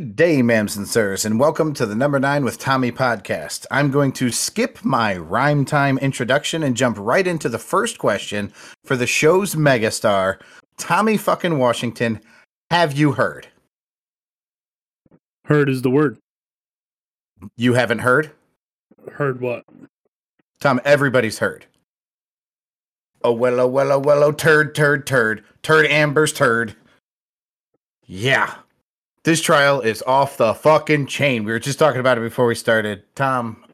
day, ma'ams and sirs, and welcome to the number nine with Tommy podcast. I'm going to skip my rhyme time introduction and jump right into the first question for the show's megastar, Tommy fucking Washington. Have you heard? Heard is the word. You haven't heard? Heard what? Tom, everybody's heard. Oh, well, oh, well, oh, well, oh, turd, turd, turd. Turd Amber's turd. Yeah. This trial is off the fucking chain. We were just talking about it before we started. Tom,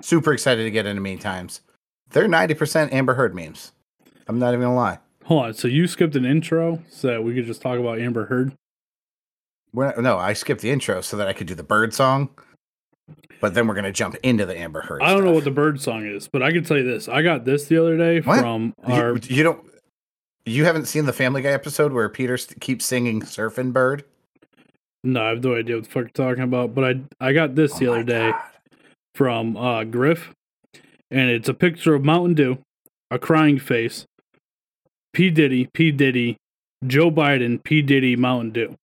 super excited to get into meme times. They're 90% Amber Heard memes. I'm not even gonna lie. Hold on. So you skipped an intro so that we could just talk about Amber Heard? Not, no, I skipped the intro so that I could do the bird song. But then we're gonna jump into the Amber Heard. I don't know what the bird song is, but I can tell you this. I got this the other day What? from our. You, don't. You haven't seen the Family Guy episode where Peter keeps singing "Surfing Bird"? No, I have no idea what the fuck you're talking about, but I I got this the Oh other day God. from uh, Griff, and it's a picture of Mountain Dew, a crying face, P Diddy, P Diddy, Joe Biden, P Diddy, Mountain Dew,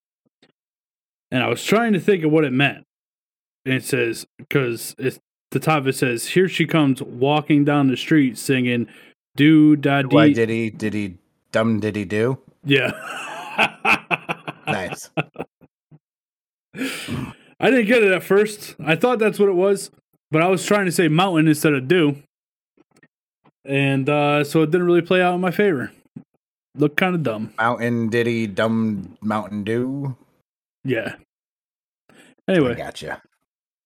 and I was trying to think of what it meant, and it says because it's the top it says here she comes walking down the street singing do da Why dee did he? Did he? Dumb did he do? yeah. Nice. I didn't get it at first. I thought that's what it was, but I was trying to say mountain instead of dew. And uh, so it didn't really play out in my favor. Looked kind of dumb. Mountain Diddy Dumb Mountain Dew. Yeah. I Anyway, gotcha.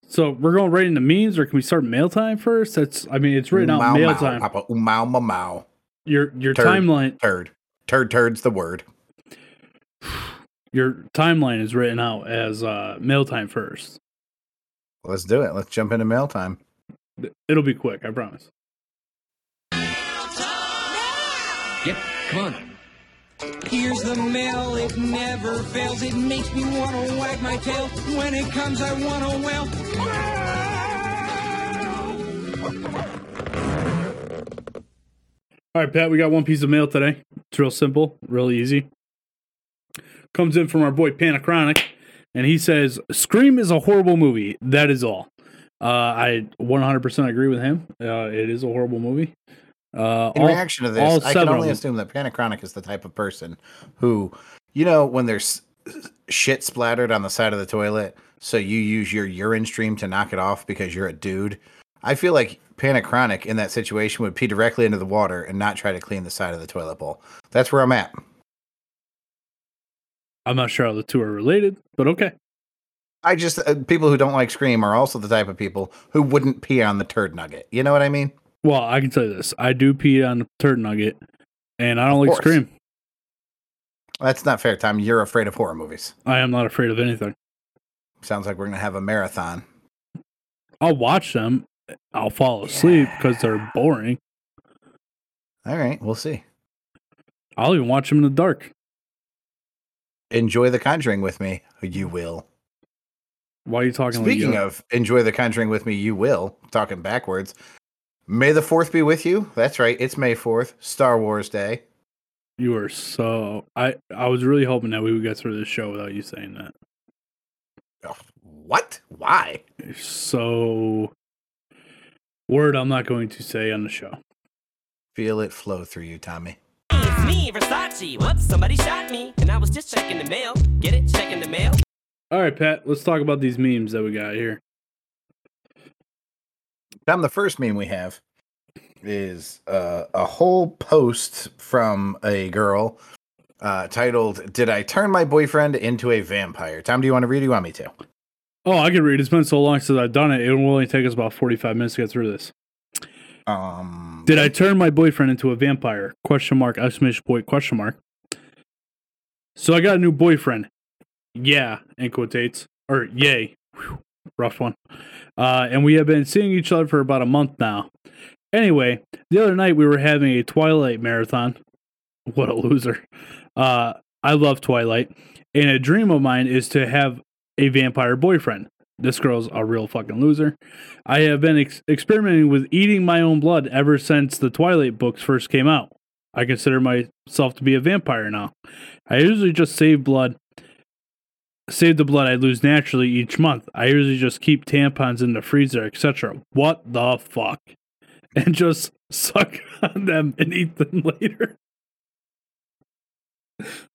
so we're going right into memes, or can we start mail time first? That's, I mean, it's written out mail mow, time. Papa, oom, mow, mow, mow. Your your Turd. timeline, Turd. Turd. Turd's the word. your timeline is written out as uh, mail time first. Let's do it. Let's jump into mail time. It'll be quick, I promise. Yep, come on. Here's the mail, it never fails. It makes me wanna wag my tail. When it comes, I wanna wail. All right, Pat, we got one piece of mail today. It's real simple, real easy. Comes in from our boy Panachronic, and he says, Scream is a horrible movie. That is all. Uh, I 100% agree with him. Uh, it is a horrible movie. Uh, In all- reaction to this, I can only assume that Panachronic is the type of person who, you know, when there's shit splattered on the side of the toilet, so you use your urine stream to knock it off because you're a dude. I feel like Panachronic in that situation would pee directly into the water and not try to clean the side of the toilet bowl. That's where I'm at. I'm not sure how the two are related, but okay. I just uh, people who don't like Scream are also the type of people who wouldn't pee on the turd nugget. You know what I mean? Well, I can tell you this. I do pee on the turd nugget, and I don't like. Scream. That's not fair, Tom. You're afraid of horror movies. I am not afraid of anything. Sounds like we're gonna have a marathon. I'll watch them. I'll fall asleep because they're boring. All right, we'll see. I'll even watch them in the dark. Enjoy The Conjuring with me. You will. Why are you talking Speaking like of enjoy The Conjuring with me, you will. Talking backwards. May the 4th be with you. That's right. It's May 4th, Star Wars Day. You are so. I I was really hoping that we would get through this show without you saying that. Oh, what? Why? So. Word I'm not going to say on the show. Feel it flow through you, Tommy. It's me, Versace. Whoops, somebody shot me. And I was just checking the mail. Get it? Checking the mail. All right, Pat. Let's talk about these memes that we got here. Tom, the first meme we have is uh, a whole post from a girl uh, titled, Did I Turn My Boyfriend into a Vampire? Tom, do you want to read? or Do you want me to? Oh, I can read. It's been so long since I've done it. It will only take us about 45 minutes to get through this. Um, Did I turn my boyfriend into a vampire? Question mark, exclamation point, question mark. So I got a new boyfriend. Yeah, in quotates. Or yay. Whew, rough one. Uh, and we have been seeing each other for about a month now. Anyway, the other night we were having a Twilight marathon. What a loser. Uh, I love Twilight. And a dream of mine is to have a vampire boyfriend. This girl's a real fucking loser. I have been ex- experimenting with eating my own blood ever since the Twilight books first came out. I consider myself to be a vampire now. I usually just save blood save the blood I lose naturally each month. I usually just keep tampons in the freezer, etc. What the fuck? And just suck on them and eat them later.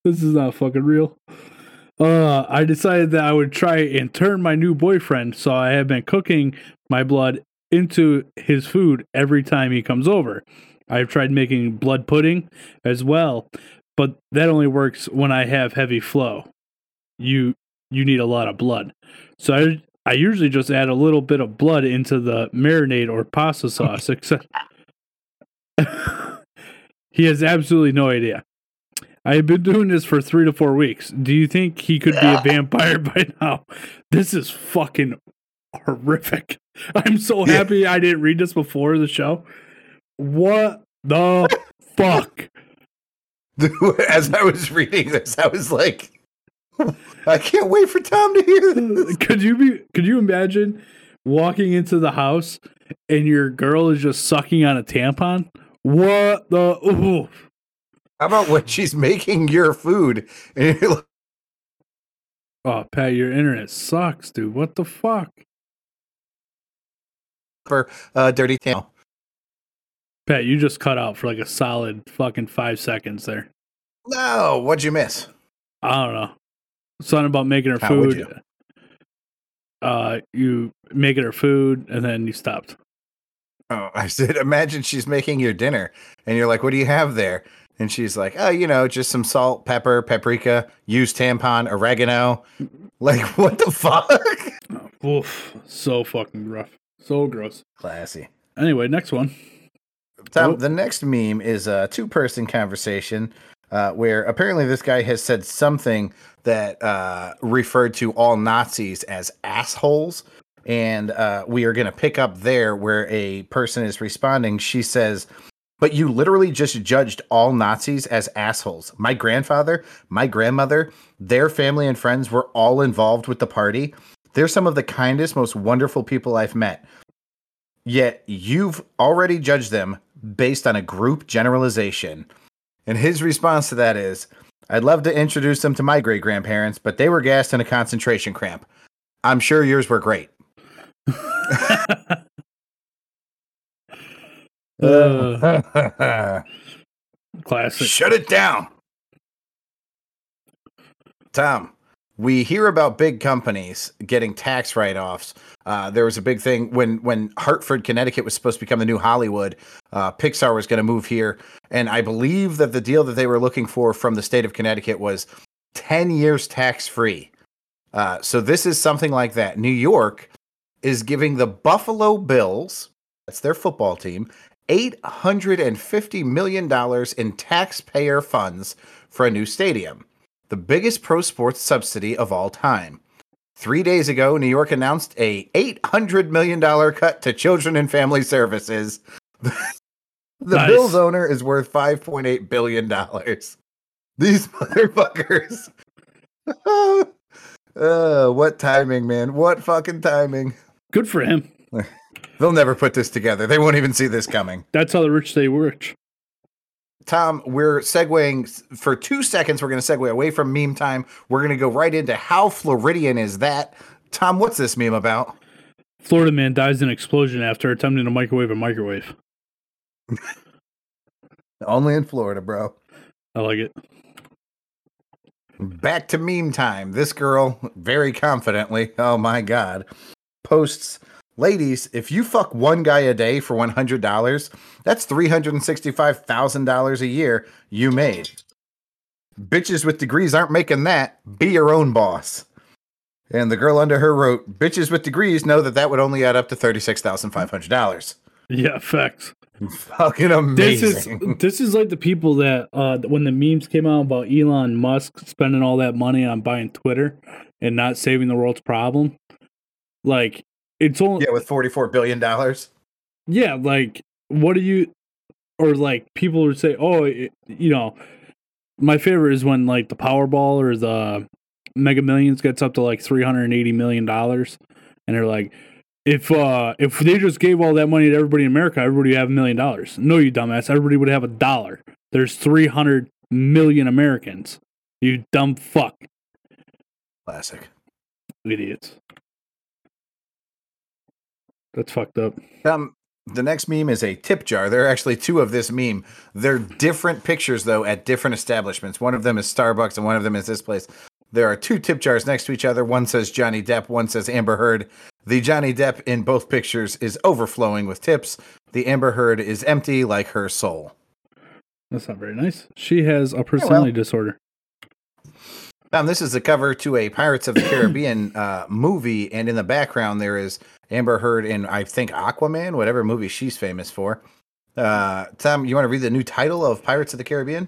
this is not fucking real. Uh, I decided that I would try and turn my new boyfriend, so I have been cooking my blood into his food every time he comes over. I've tried making blood pudding as well, but that only works when I have heavy flow. You you need a lot of blood. So I I usually just add a little bit of blood into the marinade or pasta sauce, except he has absolutely no idea. I've been doing this for three to four weeks. Do you think he could be a vampire by now? This is fucking horrific. I'm so Yeah. happy I didn't read this before the show. What the fuck? As I was reading this, I was like, I can't wait for Tom to hear this. could you be could you imagine walking into the house and your girl is just sucking on a tampon? What the ooh. How about when she's making your food and you're like, Oh, Pat, your internet sucks, dude. What the fuck? for uh, dirty tail? Pat, you just cut out for like a solid fucking five seconds there. No, what'd you miss? I don't know. Something about making her How would food. you? Uh, you making her food and then you stopped. Oh, I said, imagine she's making your dinner and you're like, what do you have there? And she's like, oh, you know, just some salt, pepper, paprika, used tampon, oregano. Like, what the fuck? Oof, so fucking rough. So gross. Classy. Anyway, next one. Tom, Oh. the next meme is a two person conversation uh, where apparently this guy has said something that uh, referred to all Nazis as assholes. And uh, we are going to pick up there where a person is responding. She says, But you literally just judged all Nazis as assholes. My grandfather, my grandmother, their family and friends were all involved with the party. They're some of the kindest, most wonderful people I've met. Yet you've already judged them based on a group generalization. And his response to that is I'd love to introduce them to my great grandparents, but they were gassed in a concentration camp. I'm sure yours were great. Uh, classic. Shut it down. Tom, we hear about big companies getting tax write-offs. Uh, there was a big thing when when Hartford, Connecticut was supposed to become the new Hollywood. Uh, Pixar was going to move here, and I believe that the deal that they were looking for from the state of Connecticut was ten years tax-free. Uh, so this is something like that. New York is giving the Buffalo Bills, that's their football team, $850 million in taxpayer funds for a new stadium, the biggest pro sports subsidy of all time. Three days ago, New York announced a $800 million cut to children and family services. the Nice. Bills owner is worth $5.8 billion. These motherfuckers. uh, what timing, man. What fucking timing. Good for him. They'll never put this together. They won't even see this coming. That's how the rich stay rich. Tom, we're segueing for two seconds. We're going to segue away from meme time. We're going to go right into how Floridian is that. Tom, what's this meme about? Florida man dies in explosion after attempting to microwave a microwave. Only in Florida, bro. I like it. Back to meme time. This girl, very confidently, oh my God, posts Ladies, if you fuck one guy a day for $100, that's $365,000 a year you made. Bitches with degrees aren't making that. Be your own boss. And the girl under her wrote, Bitches with degrees know that that would only add up to $36,500. Yeah, facts. Fucking amazing. This is this is like the people that uh when the memes came out about Elon Musk spending all that money on buying Twitter and not saving the world's problem. Like it's only yeah, with $44 billion. yeah, like what do you or like people would say, "Oh, it, you know, my favorite is when like the Powerball or the Mega Millions gets up to like 380 million dollars and they're like if uh if they just gave all that money to everybody in America, everybody would have a million dollars. No, you dumbass. Everybody would have a dollar. There's 300 million Americans. You dumb fuck. Classic. Idiots. That's fucked up. Um, the next meme is a tip jar. There are actually two of this meme. They're different pictures though at different establishments. One of them is Starbucks and one of them is this place. There are two tip jars next to each other. One says Johnny Depp, one says Amber Heard. The Johnny Depp in both pictures is overflowing with tips. The Amber Heard is empty like her soul. That's not very nice. She has a personality disorder. Um, this is the cover to a Pirates of the Caribbean uh, movie, and in the background there is Amber Heard in I think Aquaman, whatever movie she's famous for. Uh, Tom, you want to read the new title of Pirates of the Caribbean?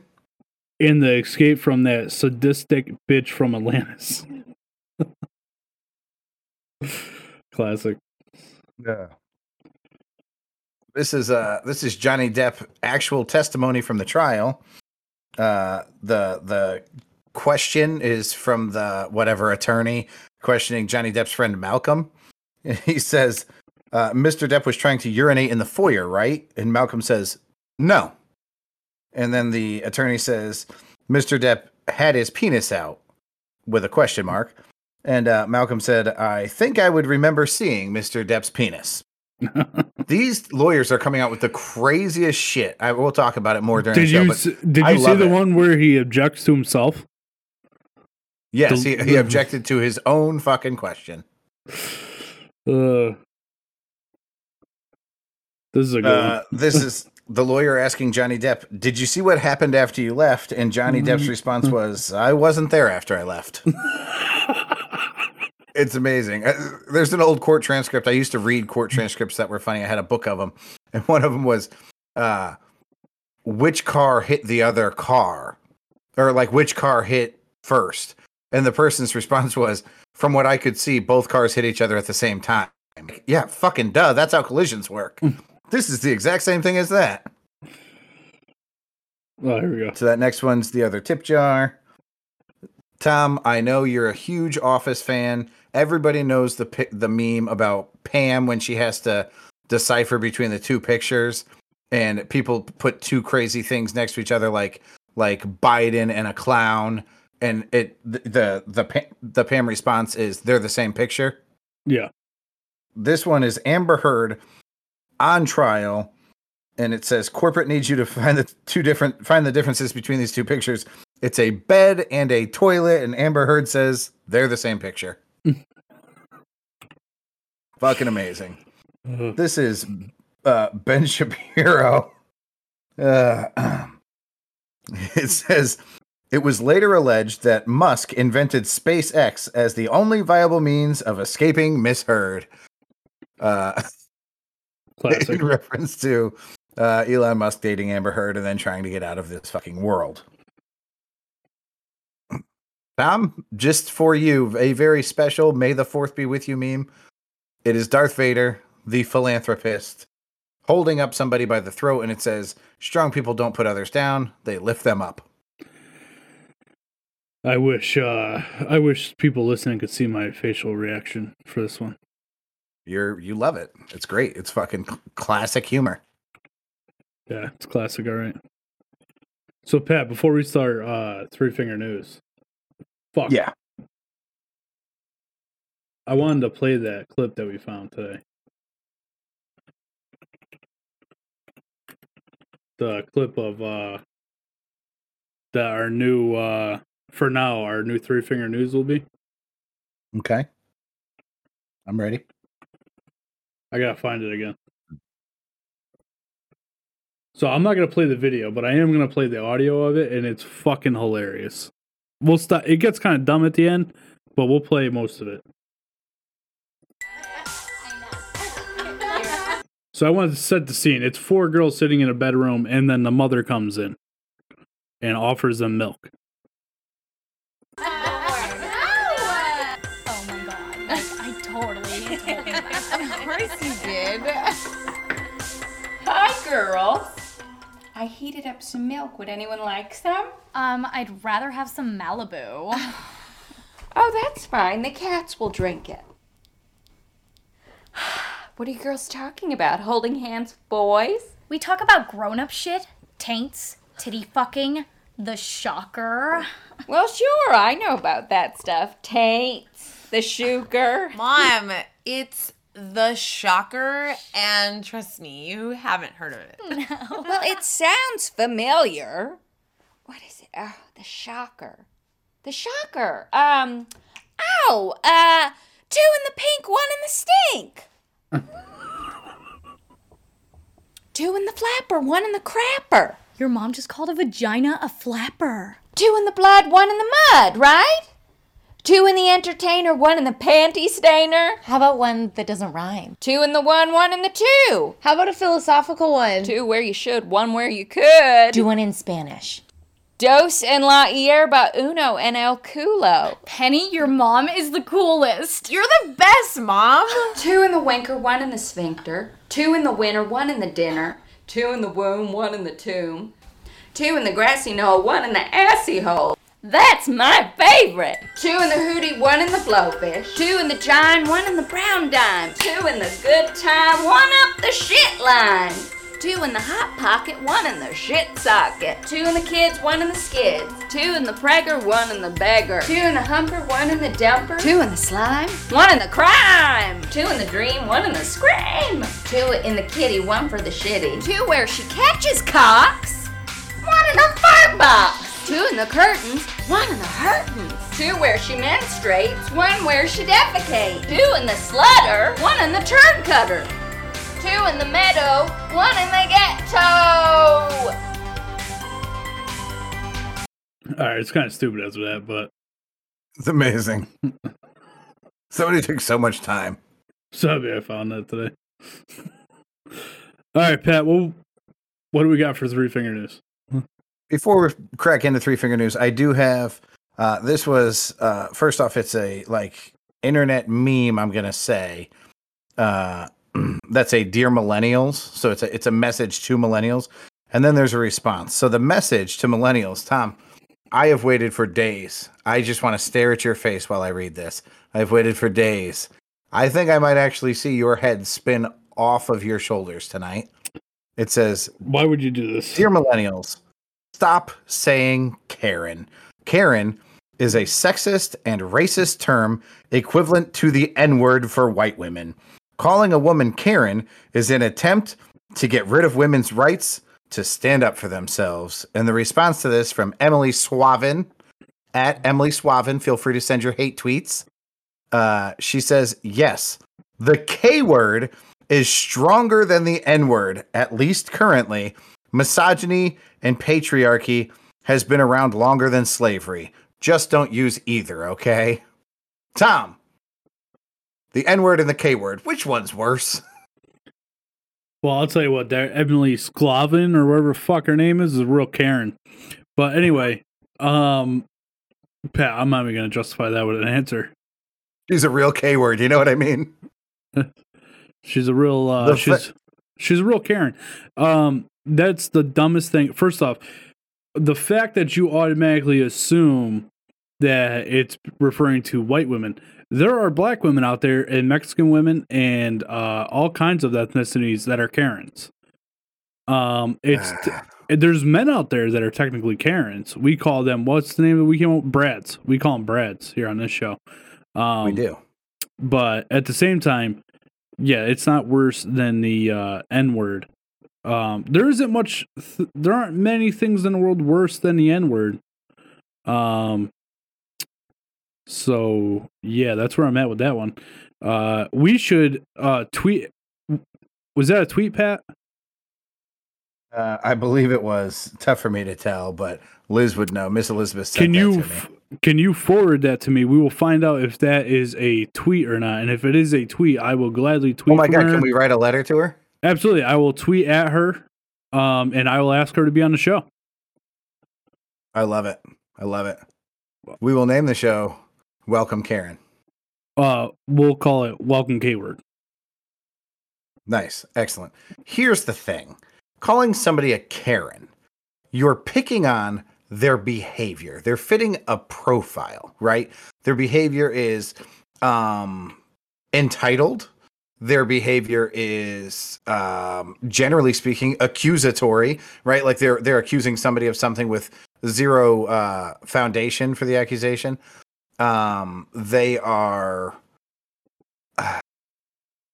In the escape from that sadistic bitch from Atlantis. Classic. Yeah. This is uh this is Johnny Depp actual testimony from the trial. Uh the the question is from the whatever attorney questioning Johnny Depp's friend Malcolm. He says, uh, Mr. Depp was trying to urinate in the foyer, right? And Malcolm says, No. And then the attorney says, Mr. Depp had his penis out with a question mark. And uh, Malcolm said, I think I would remember seeing Mr. Depp's penis. These lawyers are coming out with the craziest shit. I will talk about it more during Did the show. you did I you see the it. one where he objects to himself? Yes, the- he, he objected to his own fucking question. Uh, this is a good Uh, this is the lawyer asking Johnny Depp, Did you see what happened after you left? And Johnny Depp's response was, I wasn't there after I left. it's amazing. Uh, There's an old court transcript. I used to read court transcripts that were funny. I had a book of them. And one of them was, uh, Which car hit the other car? Or like, which car hit first? And the person's response was, From what I could see, both cars hit each other at the same time. Yeah, fucking duh. That's how collisions work. Hmm. this is the exact same thing as that. Oh, here we go. So that next one's the other tip jar. Tom, I know you're a huge Office fan. Everybody knows the the meme about Pam when she has to decipher between the two pictures, and people put two crazy things next to each other, like like Biden and a clown, and it the the the, the Pam response is they're the same picture. Yeah. This one is Amber Heard on trial, and it says corporate needs you to find the two different find the differences between these two pictures. It's a bed and a toilet, and Amber Heard says they're the same picture. Fucking amazing. This is uh, Ben Shapiro. Uh, it says it was later alleged that Musk invented SpaceX as the only viable means of escaping Miss Heard. Uh, classic. in reference to uh, Elon Musk dating Amber Heard and then trying to get out of this fucking world. Tom, just for you, a very special May the 4th be with you meme. It is Darth Vader, the philanthropist, holding up somebody by the throat, and it says, Strong people don't put others down, they lift them up. I wish uh I wish people listening could see my facial reaction for this one. You're you love it. It's great. It's fucking classic humor. Yeah, it's classic, all right. So Pat, before we start uh three finger news. Fuck. Yeah. I wanted to play that clip that we found today. The clip of uh that our new uh for now our new three finger news will be. Okay. I'm ready. I gotta find it again. So I'm not gonna play the video, but I am gonna play the audio of it, and it's fucking hilarious. We'll stop. It gets kind of dumb at the end, but we'll play most of it. So I wanted to set the scene. It's four girls sitting in a bedroom, and then the mother comes in and offers them milk. Girls. I heated up some milk. Would anyone like some? Um, I'd rather have some Malibu. Oh, that's fine. The cats will drink it. What are you girls talking about? Holding hands boys? we talk about grown up shit, taints, titty fucking, The shocker. Well, sure, I know about that stuff. Taints, the shuker. Mom, it's the shocker, and trust me, you haven't heard of it. no. Well, it sounds familiar. What is it? Oh, the shocker. The shocker. Um, oh, uh, two in the pink, one in the stink. two in the flapper, one in the crapper. Your mom just called a vagina a flapper. Two in the blood, one in the mud, right? Two in the entertainer, one in the panty stainer. How about one that doesn't rhyme? Two in the one, one in the two. How about a philosophical one? Two where you should, one where you could. Do one in Spanish. Dos en la hierba uno en el culo. Penny, your mom is the coolest. You're the best, Mom. Two in the winker, one in the sphincter. Two in the winter, one in the dinner. Two in the womb, one in the tomb. Two in the grassy knoll, one in the assy hole. That's my favorite. Two in the hootie, one in the blowfish. Two in the chine, one in the brown dime. Two in the good time, one up the shit line. Two in the hot pocket, one in the shit socket. Two in the kids, one in the skids. Two in the pregger, one in the beggar. Two in the humper, one in the dumper. Two in the slime, one in the crime. Two in the dream, one in the scream. Two in the kitty, one for the shitty. Two where she catches cocks, one in the fur box. Two in the curtains, one in the hurtins. Two where she menstruates, one where she defecates. Two in the slutter, one in the turd cutter. Two in the meadow, one in the ghetto. All right, it's kind of stupid as that, but It's amazing. Somebody took so much time. Subby, I found that today. All right, Pat. Well, what do we got for three finger news? Before we crack into three finger news, I do have. Uh, this was uh, first off, it's a like internet meme. I'm gonna say uh, that's a dear millennials. So it's a it's a message to millennials, and then there's a response. So the message to millennials, Tom. I have waited for days. I just want to stare at your face while I read this. I've waited for days. I think I might actually see your head spin off of your shoulders tonight. It says, Why would you do this? Dear millennials, stop saying Karen. Karen is a sexist and racist term equivalent to the N word for white women. Calling a woman Karen is an attempt to get rid of women's rights to stand up for themselves. And the response to this from Emily Swavin at Emily Swavin, feel free to send your hate tweets. Uh, she says, Yes, the K word is stronger than the N word, at least currently. Misogyny and patriarchy has been around longer than slavery. Just don't use either, okay? Tom, the N word and the K word, which one's worse? Well, I'll tell you what, that Emily Sklavin or whatever the fuck her name is is a real Karen. But anyway, um, Pat, I'm not even gonna justify that with an answer. She's a real K word, you know what I mean? She's a real uh she's she's a real Karen. Um that's the dumbest thing. First off, the fact that you automatically assume that it's referring to white women. There are black women out there and Mexican women and uh all kinds of ethnicities that are Karens. Um it's there's men out there that are technically Karens. We call them what's the name that we came up Brads. We call them Brads here on this show. Um we do. but at the same time, yeah, it's not worse than the uh, N word. Um, there isn't much. Th- there aren't many things in the world worse than the N word. Um. So yeah, that's where I'm at with that one. Uh, we should uh tweet. Was that a tweet, Pat? Uh, I believe it was tough for me to tell, but Liz would know. Miss Elizabeth Can you to f- me. can you forward that to me? We will find out if that is a tweet or not. And if it is a tweet, I will gladly tweet. Oh my god, her. can we write a letter to her? Absolutely. I will tweet at her um, and I will ask her to be on the show. I love it. I love it. We will name the show Welcome Karen. Uh, we'll call it Welcome K Word. Nice. Excellent. Here's the thing calling somebody a Karen, you're picking on their behavior. They're fitting a profile, right? Their behavior is um, entitled. Their behavior is, um, generally speaking, accusatory, right? Like they're they're accusing somebody of something with zero uh, foundation for the accusation. Um, they are.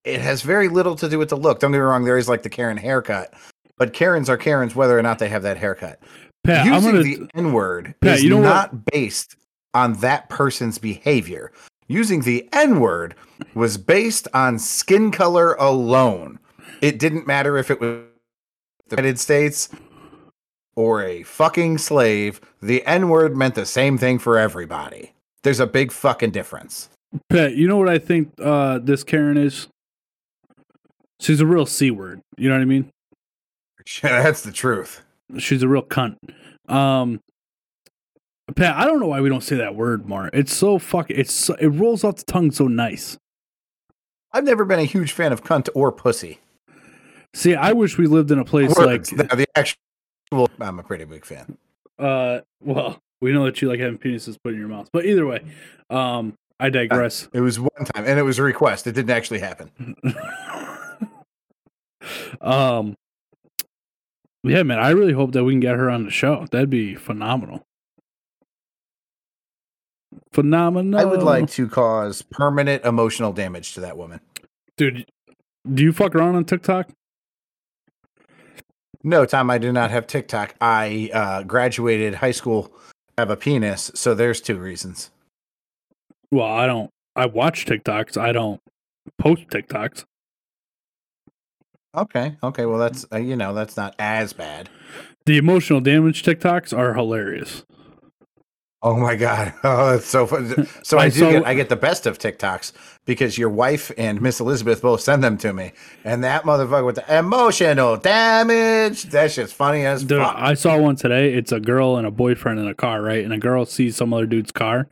it has very little to do with the look. Don't get me wrong. There is like the Karen haircut, but Karens are Karens whether or not they have that haircut. Pat, I'm Using gonna. the N word is you know what? not based on that person's behavior. Using the N word was based on skin color alone. It didn't matter if it was the United States or a fucking slave. The N word meant the same thing for everybody. There's a big fucking difference. Pat, you know what I think uh, this Karen is? She's a real c word. You know what I mean? Yeah, That's the truth. She's a real cunt. Um, Pat, I don't know why we don't say that word more. It's so fuck. It's so, it rolls off the tongue so nice. I've never been a huge fan of cunt or pussy. See, I wish we lived in a place Words, like. the, the actual. I'm a pretty big fan. Uh, well, we know that you like having penises put in your mouth, but either way, um, I digress. It was one time, and it was a request. It didn't actually happen. um, yeah, man, I really hope that we can get her on the show. That'd be phenomenal. Phenomenal. I would like to cause permanent emotional damage to that woman. dude. Do you fuck around on TikTok? No, Tom, I do not have TikTok. I uh, graduated high school, have a penis, so there's two reasons. Well, I don't. I watch TikToks. I don't post TikToks. Okay, okay, well that's uh, you know that's not as bad. The emotional damage TikToks are hilarious. Oh my god, oh that's so fun. So I do saw- get I get the best of TikToks because your wife and Miss Elizabeth both send them to me, and that motherfucker with the emotional damage, that shit's funny as Dude, fuck. I saw one today. It's a girl and a boyfriend in a car, right? And a girl sees some other dude's car,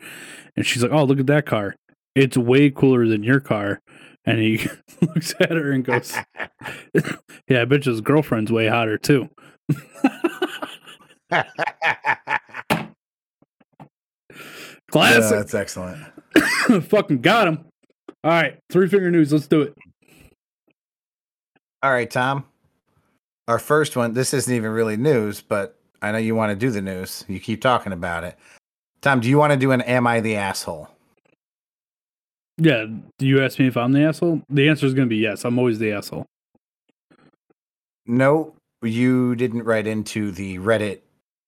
and she's like, "Oh, look at that car! It's way cooler than your car." And he looks at her and goes, "Yeah, I bet his girlfriend's way hotter too." Yeah, that's excellent. Fucking got him. All right, three finger news. Let's do it. All right, Tom. Our first one. This isn't even really news, but I know you want to do the news. You keep talking about it. Tom, do you want to do an "Am I the asshole"? Yeah, do you ask me if I'm the asshole? The answer is going to be yes. I'm always the asshole. No, you didn't write into the Reddit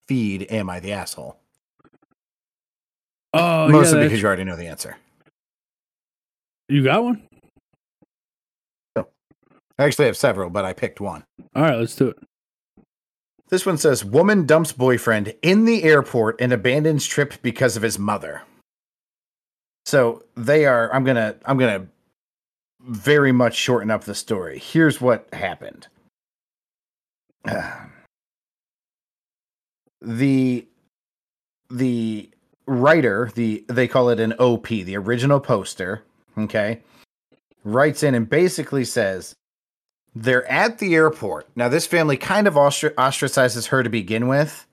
feed. Am I the asshole? Oh, Mostly yeah, because you already know the answer. you got one. No. I actually have several, but I picked one. All right, let's do it. This one says Woman dumps boyfriend in the airport and abandons trip because of his mother. So they are I'm gonna I'm gonna very much shorten up the story. Here's what happened. the the writer, the they call it an OP, the original poster, okay, writes in and basically says they're at the airport. Now, this family kind of ostr- ostracizes her to begin with,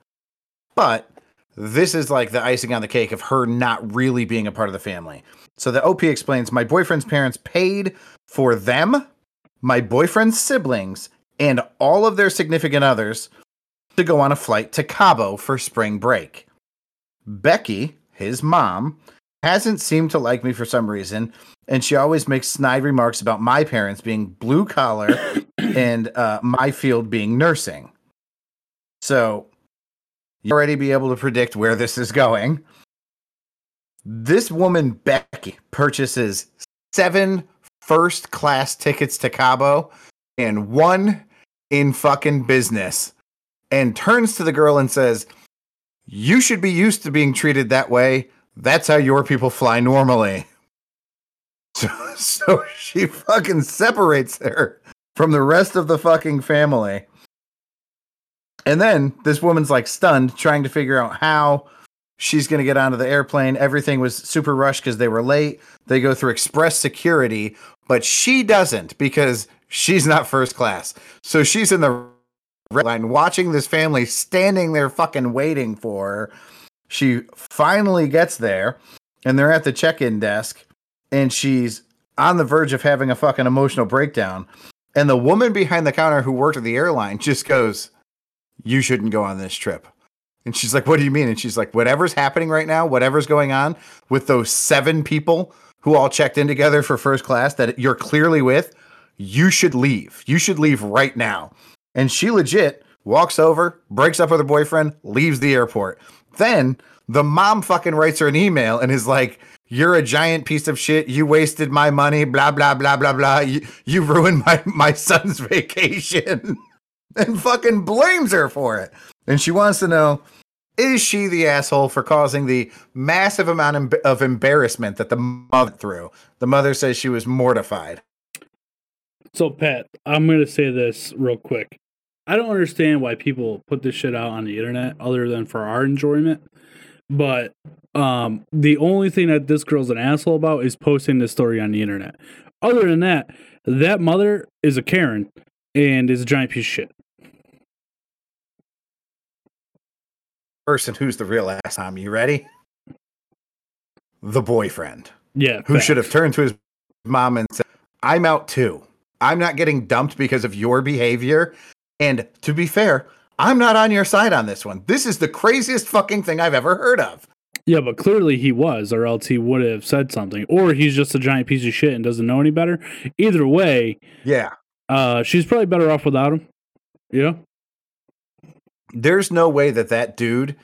but this is like the icing on the cake of her not really being a part of the family. So the OP explains my boyfriend's parents paid for them, my boyfriend's siblings, and all of their significant others to go on a flight to Cabo for spring break. Becky, his mom, hasn't seemed to like me for some reason, and she always makes snide remarks about my parents being blue collar and uh, my field being nursing. So you already be able to predict where this is going. This woman, Becky, purchases seven first class tickets to Cabo and one in fucking business and turns to the girl and says, You should be used to being treated that way. That's how your people fly normally. So, so she fucking separates her from the rest of the fucking family. And then this woman's like stunned, trying to figure out how she's going to get onto the airplane. Everything was super rushed because they were late. They go through express security, but she doesn't because she's not first class. So she's in the red line watching this family standing there fucking waiting for her. She finally gets there and they're at the check in desk and she's on the verge of having a fucking emotional breakdown. And the woman behind the counter who worked at the airline just goes, You shouldn't go on this trip. And she's like, What do you mean? And she's like, Whatever's happening right now, whatever's going on with those seven people who all checked in together for first class that you're clearly with, you should leave. You should leave right now. And she legit walks over, breaks up with her boyfriend, leaves the airport. Then the mom fucking writes her an email and is like, You're a giant piece of shit. You wasted my money, blah, blah, blah, blah, blah. You, you ruined my, my son's vacation. and fucking blames her for it. And she wants to know is she the asshole for causing the massive amount of embarrassment that the mother threw? The mother says she was mortified. So, Pat, I'm going to say this real quick. I don't understand why people put this shit out on the internet other than for our enjoyment. But um, the only thing that this girl's an asshole about is posting this story on the internet. Other than that, that mother is a Karen and is a giant piece of shit. Person who's the real ass, Tom. You ready? The boyfriend Yeah. who facts. should have turned to his mom and said, I'm out too. I'm not getting dumped because of your behavior. And to be fair, I'm not on your side on this one. This is the craziest fucking thing I've ever heard of. Yeah, but clearly he was, or else he would have said something. Or he's just a giant piece of shit and doesn't know any better. Either way, Yeah. uh, she's probably better off without him. Yeah, there's no way that that dude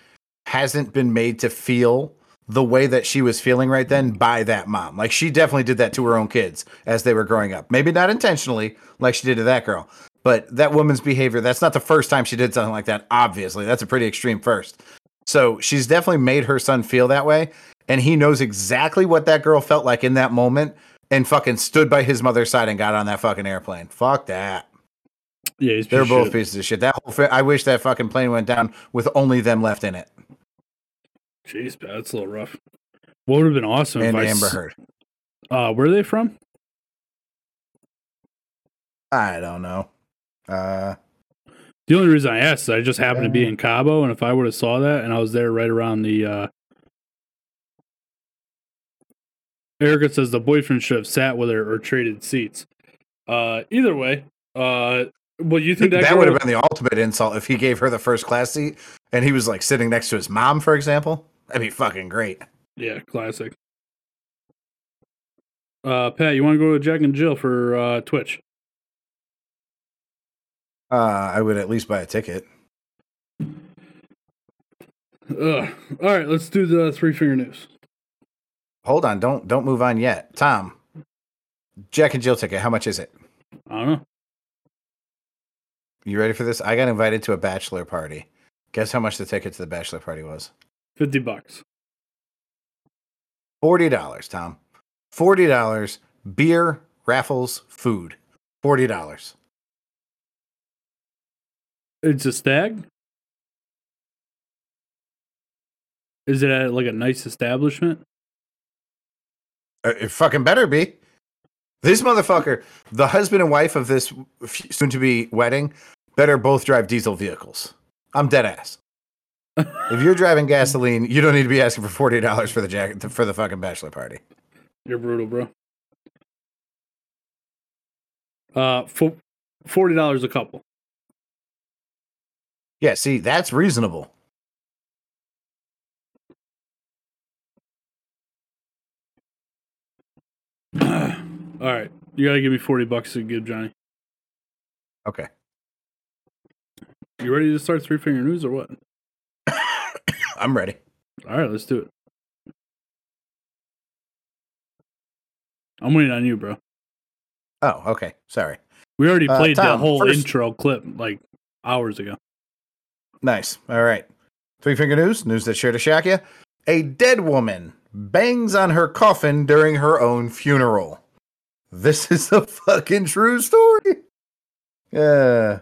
hasn't been made to feel the way that she was feeling right then by that mom. Like she definitely did that to her own kids as they were growing up. Maybe not intentionally like she did to that girl, but that woman's behavior, that's not the first time she did something like that. Obviously, that's a pretty extreme first. So she's definitely made her son feel that way. And he knows exactly what that girl felt like in that moment and fucking stood by his mother's side and got on that fucking airplane. Fuck that. Yeah, he's They're both shit. pieces of shit. That whole I wish that fucking plane went down with only them left in it. Jeez, Pat, that's a little rough. What would have been awesome and if I Amber s- Heard. Uh, where are they from? I don't know. Uh, The only reason I asked is I just happened to be in Cabo, and if I would have saw that and I was there right around the uh Erica says the boyfriend should have sat with her or traded seats. Uh either way, uh well you think that, that, would have been the ultimate insult if he gave her the first class seat and he was like sitting next to his mom, for example. That'd be fucking great. Yeah, classic. Uh Pat, you wanna go to Jack and Jill for uh Twitch? Uh, I would at least buy a ticket. Ugh. Alright, let's do the three finger news. Hold on, don't don't move on yet. Tom, Jack and Jill ticket. How much is it? I don't know. You ready for this? I got invited to a bachelor party. Guess how much the ticket to the bachelor party was? Fifty bucks. Forty dollars, Tom. Forty dollars. Beer, raffles, food. Forty dollars. It's a stag? Is it at like a nice establishment? Uh, It fucking better be. This motherfucker, the husband and wife of this soon to be wedding, better both drive diesel vehicles. I'm dead ass. if you're driving gasoline, you don't need to be asking for forty dollars for the jacket for the fucking bachelor party. You're brutal, bro. Uh, fo- forty dollars a couple. Yeah, see, that's reasonable. All right, you gotta give me forty bucks to give Johnny. Okay. You ready to start three finger news or what? I'm ready. All right, let's do it. I'm waiting on you, bro. Oh, okay. Sorry. We already Uh, played the whole first- intro clip like hours ago. Nice. All right. Three finger news, news that sure to shock you. A dead woman bangs on her coffin during her own funeral. This is a fucking true story. Yeah.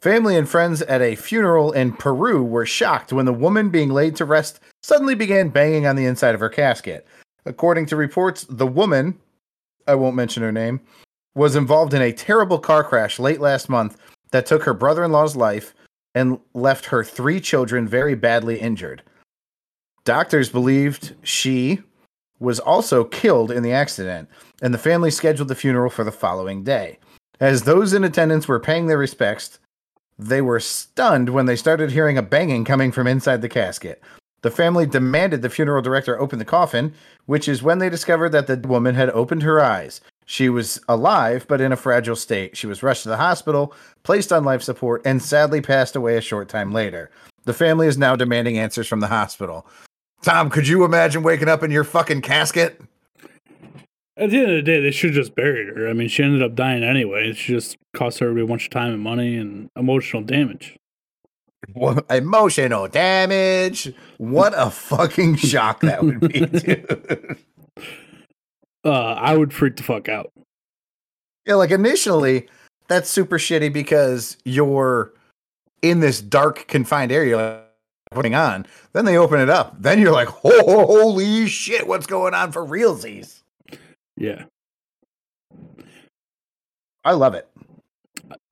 Family and friends at a funeral in Peru were shocked when the woman being laid to rest suddenly began banging on the inside of her casket. According to reports, the woman, I won't mention her name, was involved in a terrible car crash late last month that took her brother in law's life and left her three children very badly injured. Doctors believed she was also killed in the accident, and the family scheduled the funeral for the following day. As those in attendance were paying their respects, They were stunned when they started hearing a banging coming from inside the casket. The family demanded the funeral director open the coffin, which is when they discovered that the woman had opened her eyes. She was alive, but in a fragile state. She was rushed to the hospital, placed on life support, and sadly passed away a short time later. The family is now demanding answers from the hospital. Tom, could you imagine waking up in your fucking casket? At the end of the day, they should have just buried her. I mean, she ended up dying anyway. It just cost everybody a bunch of time and money and emotional damage. What- Emotional damage. What a fucking shock that would be, dude. Uh, I would freak the fuck out. Yeah, like initially, that's super shitty because you're in this dark, confined area like, putting on. Then they open it up. Then you're like, holy shit, what's going on for realsies? Yeah. I love it.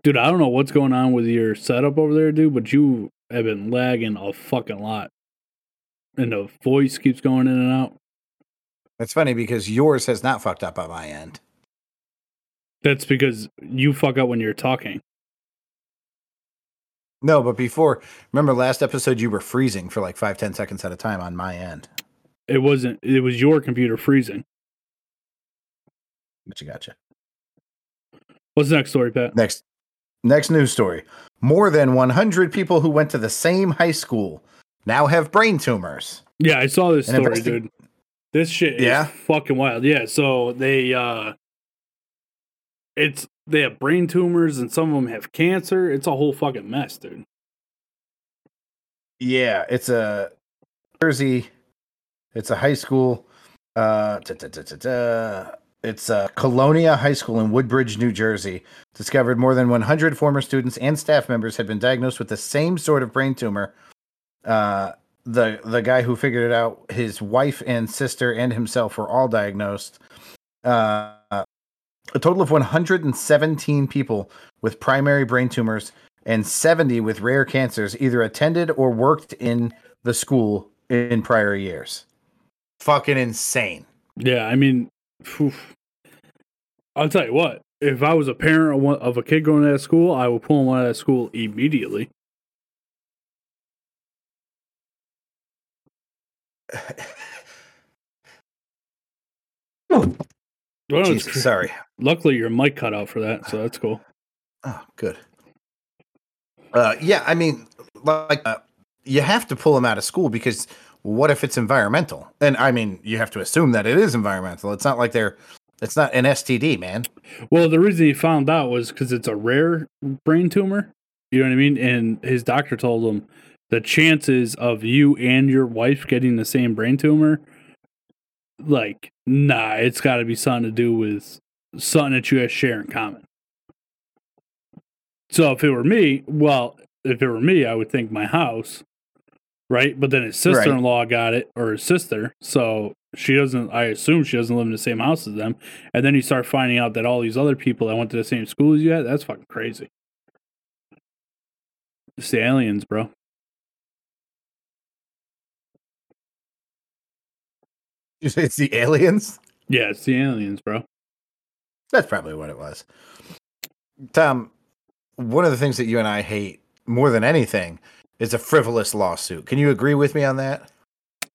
Dude, I don't know what's going on with your setup over there, dude, but you have been lagging a fucking lot. And the voice keeps going in and out. It's funny because yours has not fucked up on my end. That's because you fuck up when you're talking. No, but before, remember last episode, you were freezing for like five, ten seconds at a time on my end. It wasn't, it was your computer freezing. But you gotcha. What's the next story, Pat? Next, next news story. More than 100 people who went to the same high school now have brain tumors. Yeah, I saw this An story, investi- dude. This shit is Yeah? fucking wild. Yeah, so they uh it's they have brain tumors and some of them have cancer. It's a whole fucking mess, dude. Yeah, it's a Jersey. It's a high school. Uh. It's a Colonia High School in Woodbridge, New Jersey. Discovered more than 100 former students and staff members had been diagnosed with the same sort of brain tumor. Uh, the the guy who figured it out, his wife and sister and himself were all diagnosed. Uh, a total of 117 people with primary brain tumors and 70 with rare cancers either attended or worked in the school in prior years. Fucking insane. Yeah, I mean, phew. I'll tell you what. If I was a parent of, of a kid going to that school, I would pull him out of that school immediately. Well, it's Jesus, sorry. Luckily, your mic cut out for that, so that's cool. Oh, good. Uh, yeah, I mean, like, uh, you have to pull them out of school because what if it's environmental? And I mean, you have to assume that it is environmental. It's not like they're, it's not an STD, man. Well, the reason he found out was because it's a rare brain tumor. You know what I mean? And his doctor told him the chances of you and your wife getting the same brain tumor, like, nah, it's got to be something to do with something that you guys share in common. So if it were me, well, if it were me, I would think my house, right? But then his sister in law got it, or his sister. So she doesn't, I assume she doesn't live in the same house as them. And then you start finding out that all these other people that went to the same school as you at, that's fucking crazy. It's the aliens, bro. It's the aliens. Yeah, it's the aliens, bro. That's probably what it was. Tom, one of the things that you and I hate more than anything is a frivolous lawsuit. Can you agree with me on that?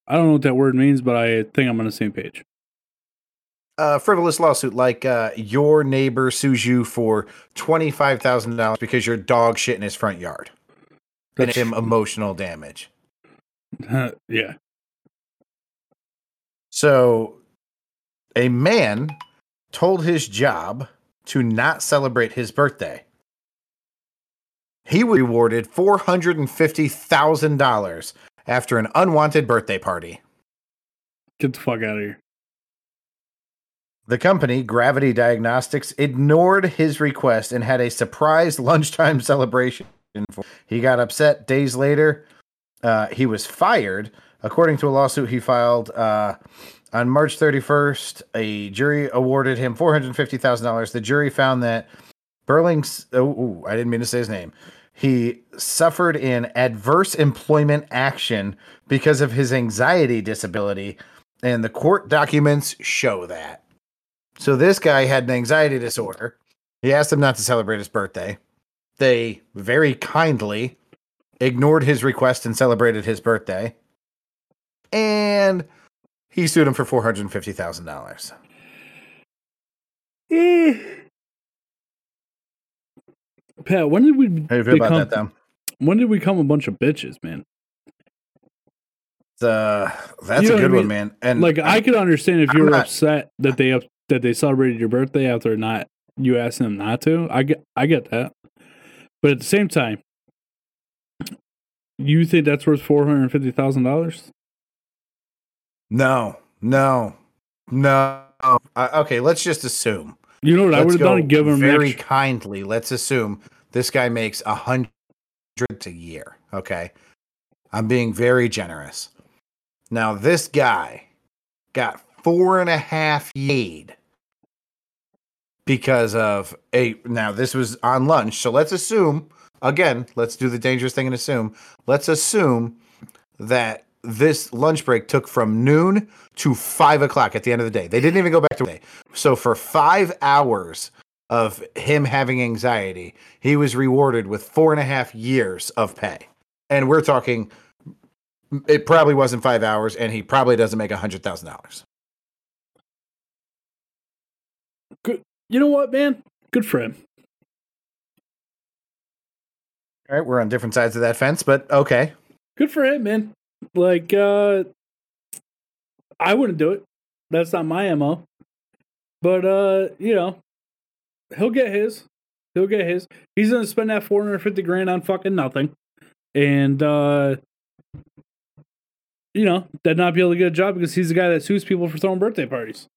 I don't know what that word means, but I think I'm on the same page. A frivolous lawsuit like uh, your neighbor sues you for $25,000 because your dog shit in his front yard. And That's- him emotional damage. yeah. So, a man told his job to not celebrate his birthday. He was rewarded $450,000 after an unwanted birthday party. Get the fuck out of here. The company, Gravity Diagnostics, ignored his request and had a surprise lunchtime celebration. He got upset days later. Uh, he was fired. According to a lawsuit he filed uh, on March 31st, a jury awarded him $450,000. The jury found that Berling's, oh, ooh, I didn't mean to say his name. He suffered an adverse employment action because of his anxiety disability, and the court documents show that. So this guy had an anxiety disorder. He asked them not to celebrate his birthday. they very kindly ignored his request and celebrated his birthday. And he sued him for $450,000. Pat, when did we How you feel about that, though? when did we become a bunch of bitches, man? Uh, that's You know a what I good one, man. And Like I could understand if I'm you were not- upset that they up, that they celebrated your birthday after not you asked them not to. I get I get that, but at the same time, you think that's worth four hundred fifty thousand dollars? No, no, no. Uh, okay, let's just assume. You know what I Let's would have done? Give him very extra- kindly. Let's assume this guy makes a hundred a year. Okay, I'm being very generous. Now this guy got four and a half yade because of a. Now this was on lunch, so let's assume again. Let's do the dangerous thing and assume. Let's assume that this lunch break took from noon to five o'clock at the end of the day. They didn't even go back to day. So for five hours of him having anxiety, he was rewarded with four and a half years of pay. And we're talking, it probably wasn't five hours, and he probably doesn't make a hundred thousand dollars. Good. You know what, man? Good for him. All right, we're on different sides of that fence, but okay. Good for him, man. Like, uh, I wouldn't do it. That's not my mo. But uh, you know, he'll get his. He'll get his. He's gonna spend that four hundred fifty grand on fucking nothing, and uh, you know, that not be able to get a job because he's the guy that sues people for throwing birthday parties.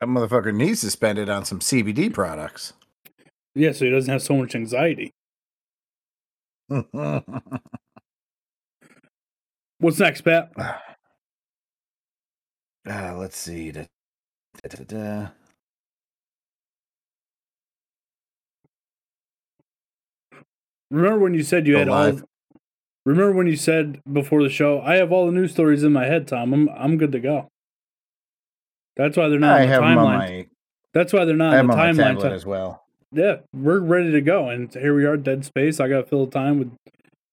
That motherfucker needs to spend it on some CBD products. Yeah, so he doesn't have so much anxiety. uh, What's next, Pat? let's see. Da- da- da-. Remember when you said you had all? Remember when you said before the show, "I have all the news stories in my head, Tom. I'm I'm good to go." That's why they're not I on the timeline. my, That's why they're I not have on the on my timeline. tablet as well. yeah, we're ready to go, and here we are, dead space. I got to fill the time with,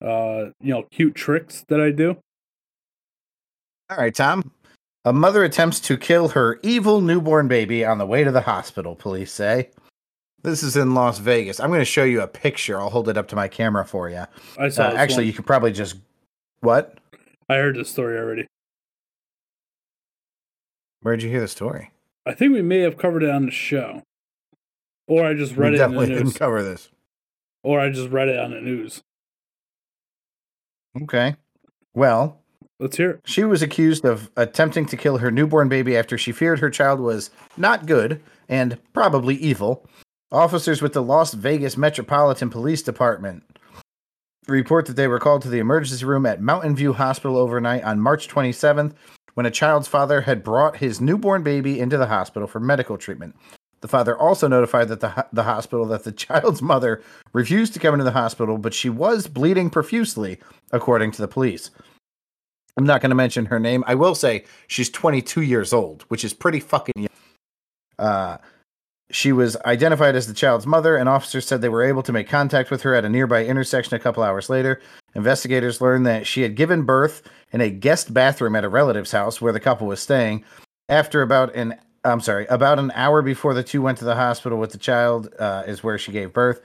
uh, you know, cute tricks that I do. All right, Tom. A mother attempts to kill her evil newborn baby on the way to the hospital, police say. This is in Las Vegas. I'm going to show you a picture. I'll hold it up to my camera for you. I saw. Uh, actually, one. you could probably just. What? I heard this story already. Where'd you hear the story? I think we may have covered it on the show, or I just read we it in the definitely news, didn't cover this. or I just read it on the news. Okay. Well, Let's hear it. She was accused of attempting to kill her newborn baby after she feared her child was not good and probably evil. Officers with the Las Vegas Metropolitan Police Department report that they were called to the emergency room at Mountain View Hospital overnight on March 27th when a child's father had brought his newborn baby into the hospital for medical treatment. The father also notified that the, the hospital that the child's mother refused to come into the hospital, but she was bleeding profusely, according to the police. I'm not going to mention her name. I will say she's 22 years old, which is pretty fucking young. Uh, she was identified as the child's mother, and officers said they were able to make contact with her at a nearby intersection a couple hours later. Investigators learned that she had given birth in a guest bathroom at a relative's house where the couple was staying. After about an I'm sorry, about an hour before the two went to the hospital with the child, uh, is where she gave birth.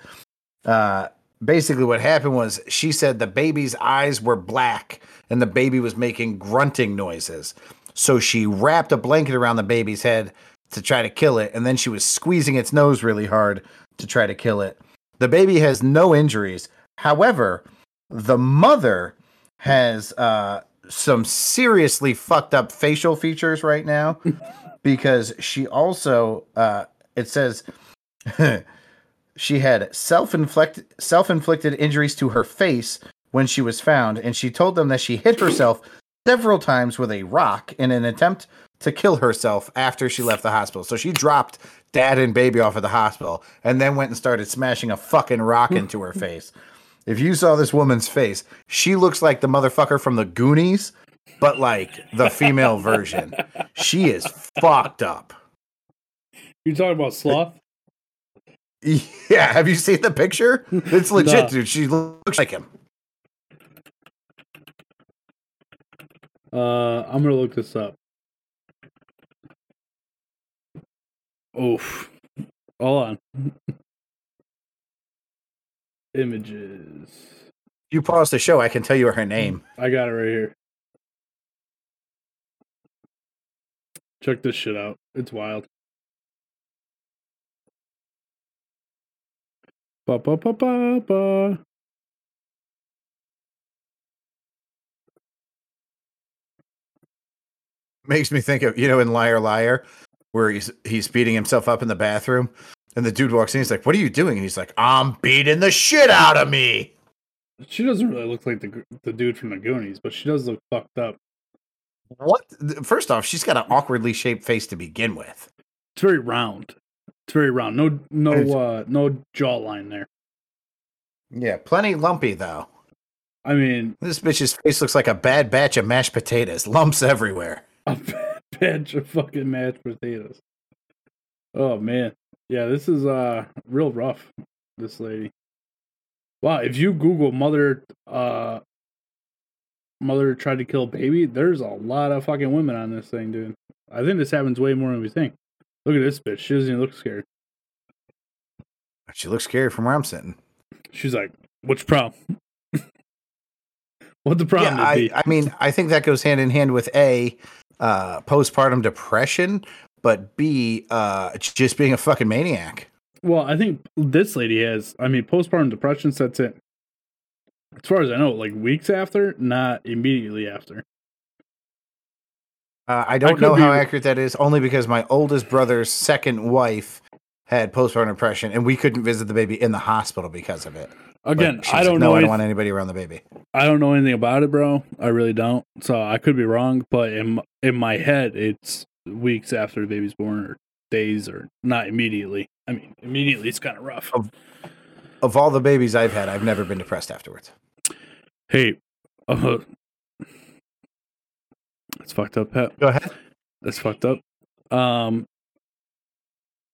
Uh, basically, what happened was she said the baby's eyes were black and the baby was making grunting noises. So she wrapped a blanket around the baby's head to try to kill it, and then she was squeezing its nose really hard to try to kill it. The baby has no injuries. However, the mother has uh, some seriously fucked up facial features right now because she also, uh, it says, she had self-inflicted self-inflicted injuries to her face when she was found and she told them that she hit herself several times with a rock in an attempt to kill herself after she left the hospital. So she dropped dad and baby off at the hospital and then went and started smashing a fucking rock into her face. If you saw this woman's face, she looks like the motherfucker from the Goonies, but like the female version. She is fucked up. You talking about sloth? Yeah, have you seen the picture? It's legit, No. dude. She looks like him. Uh, I'm gonna look this up. Oof. Hold on. Images. You pause the show, I can tell you her name. I got it right here. Check this shit out. It's wild. Ba ba ba ba ba. Makes me think of you know in Liar Liar, where he's he's beating himself up in the bathroom, and the dude walks in. He's like, "What are you doing?" And he's like, "I'm beating the shit out of me." She doesn't really look like the the dude from the Goonies, but she does look fucked up. What? First off, she's got an awkwardly shaped face to begin with. It's very round. It's very round. No no uh no jawline there. Yeah, plenty lumpy though. I mean, This bitch's face looks like a bad batch of mashed potatoes, lumps everywhere. a batch of fucking mashed potatoes. Oh man. Yeah, this is uh real rough. This lady. Wow, if you Google mother uh mother tried to kill a baby, there's a lot of fucking women on this thing, dude. I think this happens way more than we think. Look at this bitch. She doesn't even look scared. She looks scary from where I'm sitting. She's like, "What's the problem? what the problem yeah, I, be?" I mean, I think that goes hand in hand with a uh, postpartum depression, but b uh, just being a fucking maniac. Well, I think this lady has. I mean, postpartum depression sets in. As far as I know, like weeks after, not immediately after. Uh, I don't could know how be- accurate that is, only because my oldest brother's second wife had postpartum depression, and we couldn't visit the baby in the hospital because of it. Again, I don't like, know. No, I don't want anybody around the baby. I don't know anything about it, bro. I really don't. So I could be wrong, but in in my head, it's weeks after the baby's born, or days, or not immediately. I mean, immediately it's kind of rough. Oh. Of all the babies I've had, I've never been depressed afterwards. Hey, uh, it's fucked up, Pat. Go ahead. That's fucked up. Um,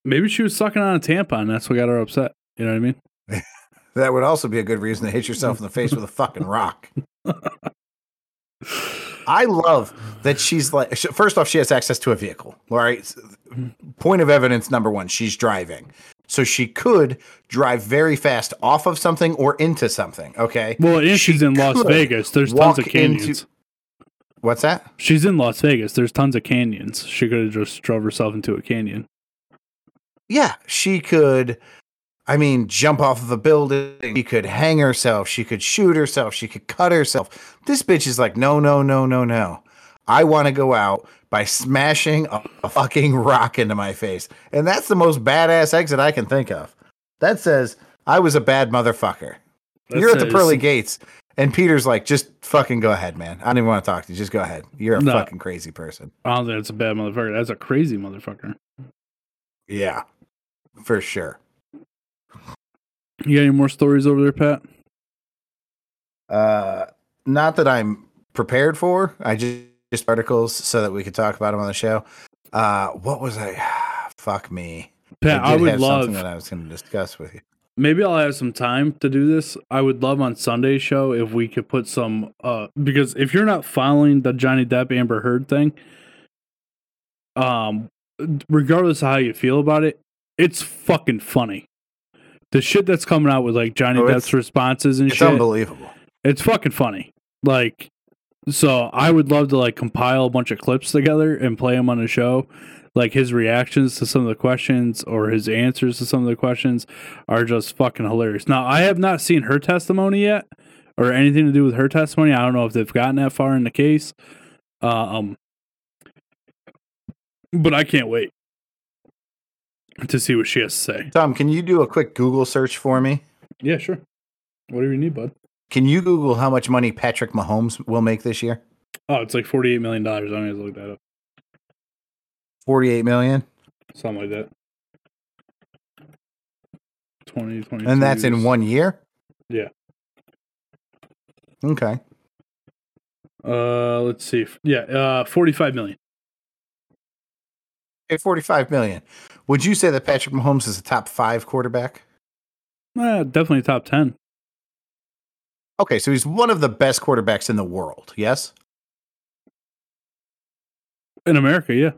maybe she was sucking on a tampon. That's what got her upset. You know what I mean? That would also be a good reason to hit yourself in the face with a fucking rock. I love that she's like. First off, she has access to a vehicle. All right. Point of evidence number one: she's driving, so she could drive very fast off of something or into something. Okay. Well, and She she's in Las Vegas. There's tons of walk into- canyons. What's that? She's in Las Vegas. There's tons of canyons. She could have just drove herself into a canyon. Yeah, she could. I mean, jump off of a building. She could hang herself. She could shoot herself. She could cut herself. This bitch is like, no, no, no, no, no. I want to go out by smashing a, a fucking rock into my face. And that's the most badass exit I can think of. That says, I was a bad motherfucker. That You're at the pearly gates. And Peter's like, just fucking go ahead, man. I don't even want to talk to you. Just go ahead. You're a No. fucking crazy person. Think that's a bad motherfucker. That's a crazy motherfucker. Yeah, for sure. You got any more stories over there, Pat? Uh, not that I'm prepared for. I just, just articles so that we could talk about them on the show. Uh, what was I? Fuck me. Pat, I, did would love. something that I was going to discuss with you. maybe I'll have some time to do this. I would love on Sunday's show if we could put some uh because if you're not following the Johnny Depp Amber Heard thing, um regardless of how you feel about it, it's fucking funny. The shit that's coming out with like Johnny Oh, Depp's responses and It's shit. unbelievable. It's fucking funny. Like so I would love to like compile a bunch of clips together and play them on a show. Like his reactions to some of the questions or his answers to some of the questions are just fucking hilarious. Now, I have not seen her testimony yet or anything to do with her testimony. I don't know if they've gotten that far in the case. Uh, um but I can't wait to see what she has to say. Tom, can you do a quick Google search for me? Yeah, sure. Whatever you need, bud. Can you Google how much money Patrick Mahomes will make this year? Oh, it's like $48 million. I'm going to look that up. 48 million. Something like that. 20, 22. And that's in one year? Yeah. Okay. Uh, let's see. Yeah, uh, 45 million. Okay, 45 million. Would you say that Patrick Mahomes is a top five quarterback? Eh, definitely top ten. Okay, so he's one of the best quarterbacks in the world. Yes. In America, yeah.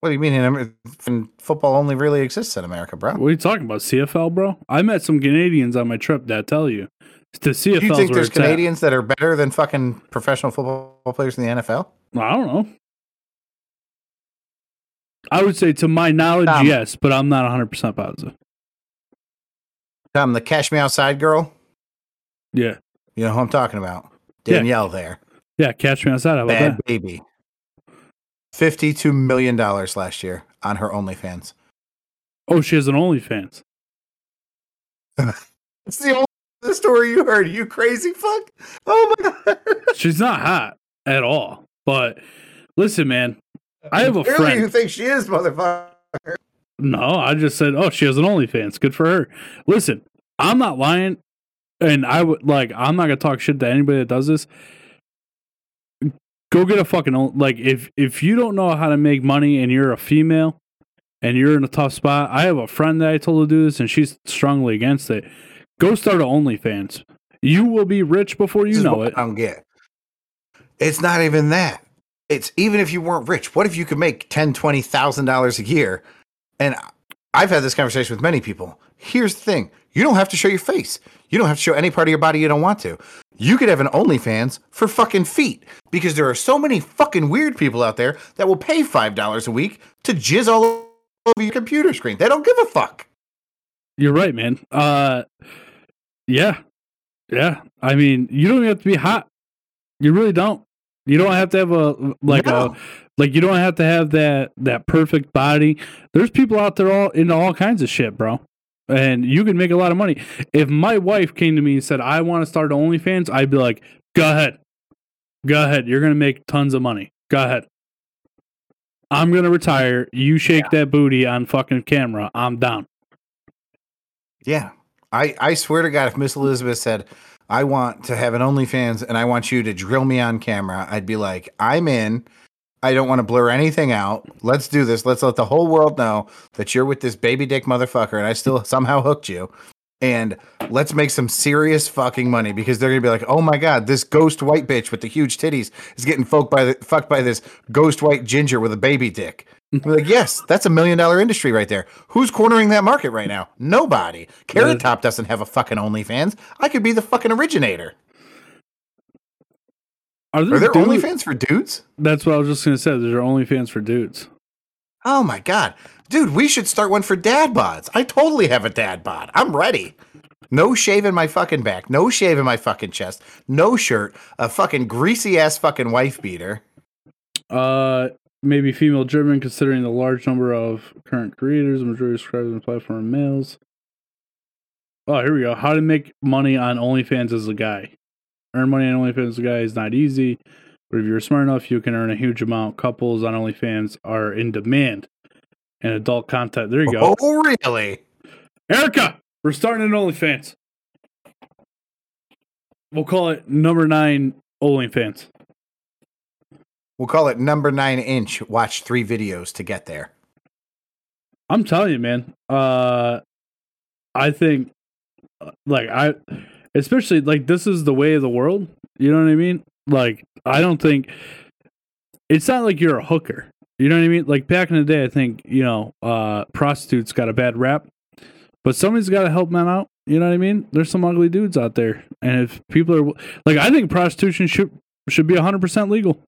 What do you mean? In Amer- f- football only really exists in America, bro. What are you talking about? CFL, bro? I met some Canadians on my trip that tell you. The CFL Do you think there's Canadians that are better than fucking professional football players in the NFL? I don't know. I would say, to my knowledge, Tom. yes, but I'm not 100% positive. Tom, the Cash Me Outside girl. Yeah. You know who I'm talking about? Yeah. Danielle there. Yeah, catch me outside. How about Bad that? baby. $52 million last year on her OnlyFans. Oh, she has an OnlyFans. It's the only the story you heard, you crazy fuck. Oh my god. She's not hot at all. But listen, man, I have a Really, friend. who thinks she is, motherfucker? No, I just said, oh, she has an OnlyFans. Good for her. Listen, I'm not lying, and I would like, I'm not gonna talk shit to anybody that does this. Go get a fucking like if if you don't know how to make money and you're a female and you're in a tough spot. I have a friend that I told to do this, and she's strongly against it. Go start an OnlyFans. You will be rich before you know what it. I don't get. It's not even that. It's even if you weren't rich, what if you could make ten, twenty thousand dollars a year? And I've had this conversation with many people. Here's the thing: you don't have to show your face. You don't have to show any part of your body you don't want to. You could have an OnlyFans for fucking feet because there are so many fucking weird people out there that will pay five dollars a week to jizz all over your computer screen. They don't give a fuck. You're right, man. Uh, yeah, yeah. I mean, you don't have to be hot. You really don't. You don't have to have a like No. a like. You don't have to have that that perfect body. There's people out there all into all kinds of shit, bro. And you can make a lot of money. If my wife came to me and said, "I want to start OnlyFans," I'd be like, "Go ahead, go ahead. You're gonna make tons of money. Go ahead." I'm gonna retire. You shake that booty on fucking camera. I'm down. Yeah. I, I swear to God, if Miss Elizabeth said, I want to have an OnlyFans and I want you to drill me on camera, I'd be like, I'm in. I don't want to blur anything out. Let's do this. Let's let the whole world know that you're with this baby dick motherfucker and I still somehow hooked you. And let's make some serious fucking money because they're gonna be like, oh my god, this ghost white bitch with the huge titties is getting fucked by the fucked by this ghost white ginger with a baby dick. Like, yes, that's a million dollar industry right there. Who's cornering that market right now? Nobody. Carrot Top doesn't have a fucking OnlyFans. I could be the fucking originator. Are there, Are there OnlyFans for dudes? That's what I was just gonna say. There's OnlyFans for dudes. Oh my god, dude, we should start one for dad bods. I totally have a dad bod. I'm ready. No shave in my fucking back. No shave in my fucking chest. No shirt. A fucking greasy ass fucking wife beater. Uh, maybe female driven, considering the large number of current creators. Majority of subscribers on the platform are males. Oh, here we go. How to make money on OnlyFans as a guy. Earn money on OnlyFans as a guy is not easy, but if you're smart enough, you can earn a huge amount. Couples on OnlyFans are in demand. And adult content. There you go. Oh really? Erica, we're starting an OnlyFans. We'll call it number nine OnlyFans. We'll call it number nine inch. Watch three videos to get there. I'm telling you, man. Uh, I think, uh, like, I, especially like this is the way of the world. You know what I mean? Like, I don't think it's not like you're a hooker. You know what I mean? Like back in the day, I think you know, uh, prostitutes got a bad rap, but somebody's got to help men out. You know what I mean? There's some ugly dudes out there, and if people are like, I think prostitution should should be 100 percent legal.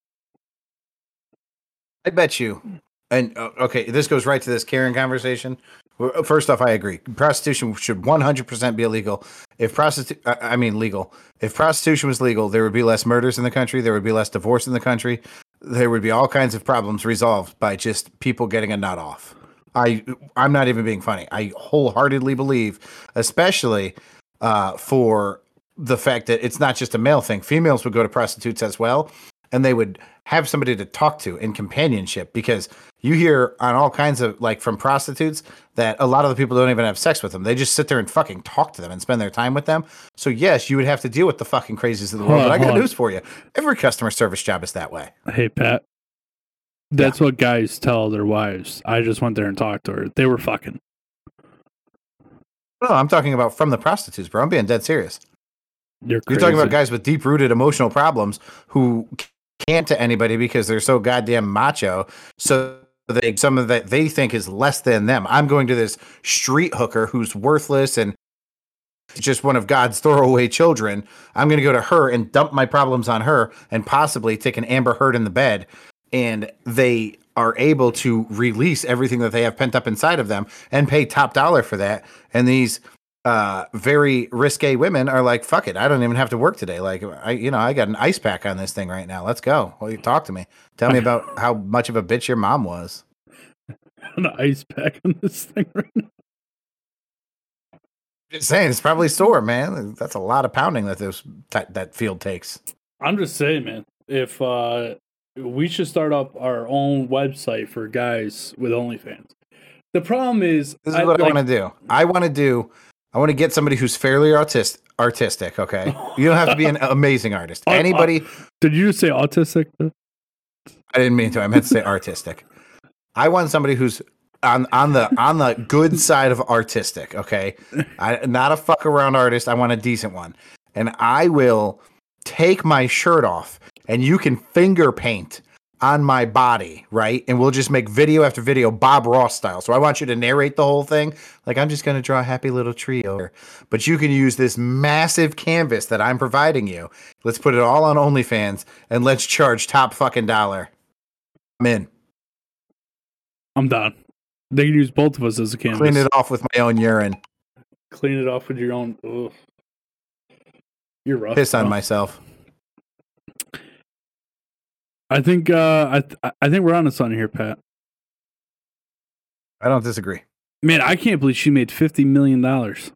I bet you. And uh, okay, this goes right to this Karen conversation. Uh, First off, I agree. Prostitution should 100% be illegal. If prostitute, I mean legal. If prostitution was legal, there would be less murders in the country. There would be less divorce in the country. There would be all kinds of problems resolved by just people getting a nut off. I, I'm not even being funny. I wholeheartedly believe, especially uh, for the fact that it's not just a male thing. Females would go to prostitutes as well, and they would have somebody to talk to in companionship because you hear on all kinds of like from prostitutes that a lot of the people don't even have sex with them. They just sit there and fucking talk to them and spend their time with them. So yes, you would have to deal with the fucking crazies of the world. on, but I got news for you. Every customer service job is that way. Hey Pat, That's what guys tell their wives. I just went there and talked to her. They were fucking. No, I'm talking about from the prostitutes, bro. I'm being dead serious. You're, You're talking about guys with deep rooted emotional problems who can't to anybody because they're so goddamn macho. So they some of that they think is less than them. I'm going to this street hooker who's worthless and just one of God's throwaway children. I'm going to go to her and dump my problems on her and possibly take an Amber Heard in the bed. And they are able to release everything that they have pent up inside of them and pay top dollar for that. And these uh very risque women are like fuck it i don't even have to work today. Like i you know i got an ice pack on this thing right now. Let's go. Well you talk to me. Tell me about how much of a bitch your mom was. An ice pack on this thing right now. just saying it's probably sore man. That's a lot of pounding that this that, that field takes. I'm just saying, man. If uh, we should start up our own website for guys with OnlyFans. The problem is, this is what i want to do. I want to do i want to get somebody who's fairly artist artistic okay you don't have to be an amazing artist Uh, uh, anybody Did you just say autistic? I didn't mean to. I meant to say artistic. I want somebody who's on on the on the good side of artistic. Okay, I not a fuck around artist. I want a decent one, and I will take my shirt off, and you can finger paint on my body, right? And we'll just make video after video, Bob Ross style. So I want you to narrate the whole thing. Like I'm just gonna draw a happy little tree over, but you can use this massive canvas that I'm providing you. Let's put it all on OnlyFans, and let's charge top fucking dollar. I'm in. I'm done. They can use both of us as a canvas. Clean it off with my own urine. Clean it off with your own. Ugh. You're rough. Piss on myself. I think. Uh, I th- I think we're on to something here, Pat. I don't disagree. Man, I can't believe she made fifty million dollars.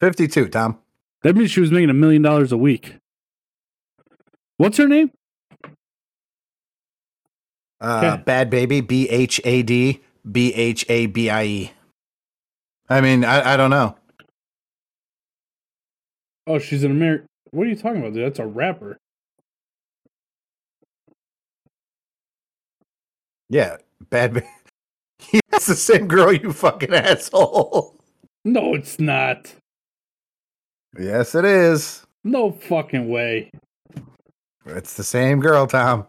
52, Tom. That means she was making a million dollars a week. What's her name? Uh, Okay. Bhad Bhabie, B H A D B H A B I E. I mean, I, I don't know. Oh, she's an American. What are you talking about, dude? That's a rapper. Yeah, Bhad Bhabie. That's the same girl, you fucking asshole. No, it's not. Yes, it is. No fucking way. It's the same girl, Tom.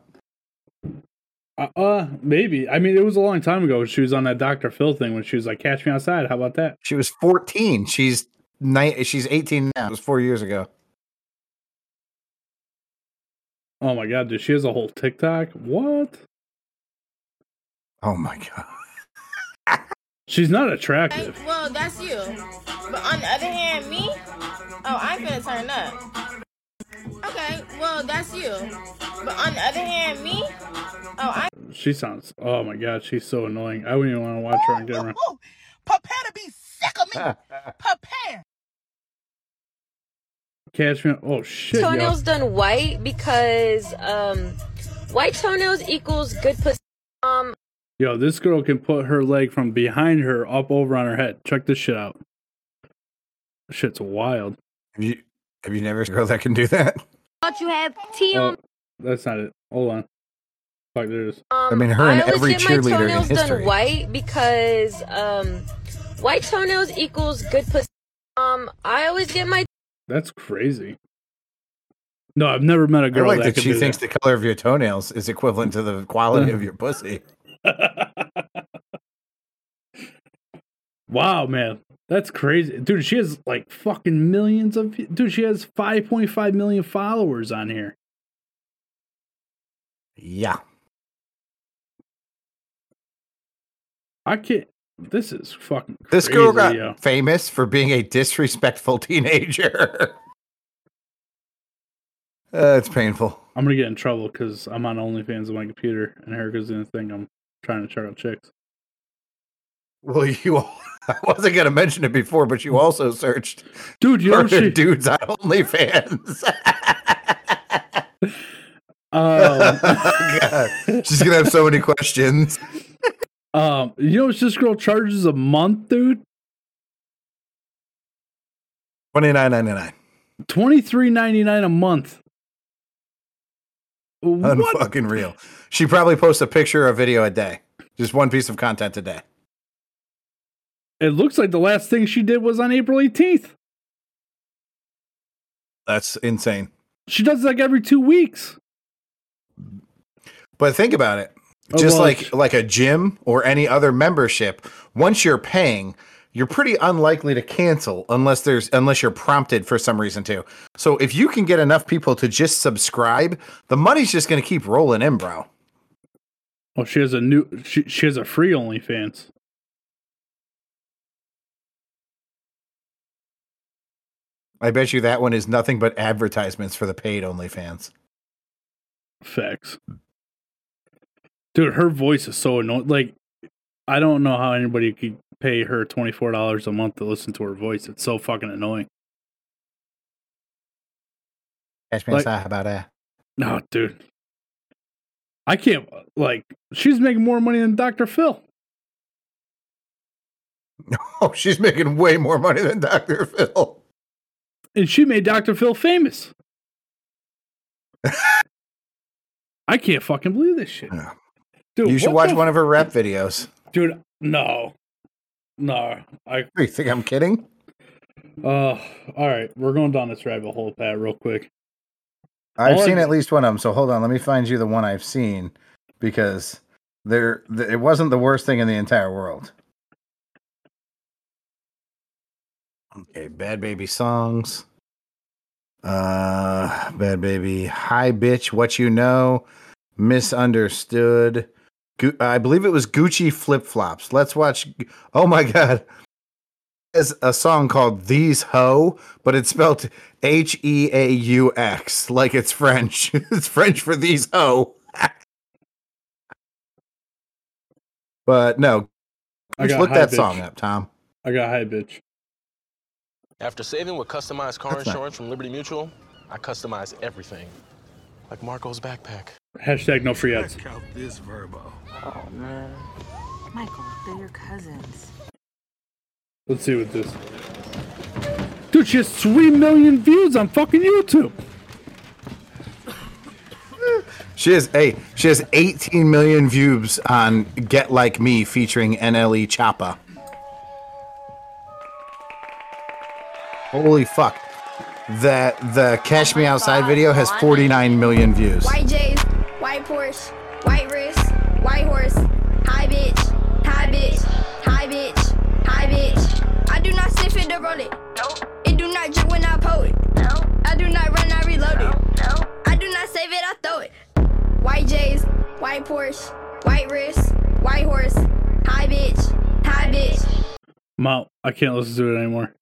Uh, uh, maybe. I mean, it was a long time ago. She was on that Dr. Phil thing when she was like, "Catch me outside." How about that? She was 14. She's ni- She's 18 now. It was four years ago. Oh my god, dude, she has a whole TikTok. What? Oh my god. She's not Okay, attractive. well, that's you. But on the other hand, me, oh, I'm gonna turn up. Okay, well, that's you. But on the other hand, me, oh, I. She sounds. Oh my god, she's so annoying. I wouldn't even want to watch her on camera. Prepare to be sick of me. Prepare. Catch me. Oh shit, yo. toenails done white because um white toenails equals good pussy. Um Yo, this girl can put her leg from behind her up over on her head. Check this shit out. Shit's wild. Have you, have you never seen a girl that can do that? thought you had tea Oh, on that's not it. Hold on. Fuck, there it is. um, I mean, her and every get my cheerleader in history. done white because um white toenails equals good pussy. Um I always get my That's crazy. No, I've never met a girl like that, that could she do thinks the color of your toenails is equivalent to the quality of your pussy. Wow, man. That's crazy. Dude, she has like fucking millions of Dude, she has 5.5 million followers on here. Yeah. I can't this is fucking crazy. This girl got yo. famous for being a disrespectful teenager. uh, it's painful. I'm gonna get in trouble because I'm on OnlyFans on my computer and here goes the thing I'm trying to check out chicks. Well, you. I wasn't gonna mention it before, but you also searched Dude, you know she, dudes on OnlyFans. um, God. She's gonna have so many questions. um, you know what this girl charges a month, dude? Twenty nine ninety nine. Twenty three ninety nine a month. What? Unfucking real. She probably posts a picture or video a day. Just one piece of content a day. It looks like the last thing she did was on April 18th. That's insane. She does it like every two weeks. But think about it. Oh, Just like like a gym or any other membership, once you're paying, you're pretty unlikely to cancel unless there's unless you're prompted for some reason to. So if you can get enough people to just subscribe, the money's just going to keep rolling in, bro. Well, she has a new. She, she has a free OnlyFans. I bet you that one is nothing but advertisements for the paid OnlyFans. Facts. Dude, her voice is so annoying. Like, I don't know how anybody could pay her twenty four dollars a month to listen to her voice. It's so fucking annoying. Catch me Like- about that. No, dude. I can't. Like, she's making more money than Dr. Phil. No, oh, she's making way more money than Dr. Phil. and she made Dr. Phil famous. I can't fucking believe this shit. Dude, you should watch the one of her rap videos. Dude, no. No. I You think I'm kidding? uh all right, we're going down this rabbit hole, Pat, real quick. I've All seen I've- at least one of them. So hold on, let me find you the one I've seen because there th- it wasn't the worst thing in the entire world. Okay, Bhad Bhabie songs. Uh Bhad Bhabie, Hi Bitch, What You Know, Misunderstood. Gu- I believe it was Gucci Flip Flops. Let's watch. Oh my god. There's a song called These Ho, but it's spelled H E A U X, like it's French. it's French for these ho. but no, I just got look that Bitch. song up, Tom. I got high bitch. After saving with customized car That's not- insurance from Liberty Mutual, I customize everything. Like Marco's backpack. Hashtag no free ads. Check out this Vrbo. Oh man. Michael, they're your cousins. Let's see what this. Dude, she has three million views on fucking YouTube. She has a she has 18 million views on Get Like Me featuring NLE Choppa. Holy fuck. The the Cash Me Outside video has 49 million views. White J's, white Porsche, white wrist, white horse, high bitch, high bitch, high bitch, high bitch. I do not sniff it to roll it. No. It do not drip when I pull it. No. I do not run, I reload it. No. I do not save it, I throw it. White J's, white Porsche, white wrist, white horse, high bitch, high bitch. Mount, I can't listen to it anymore.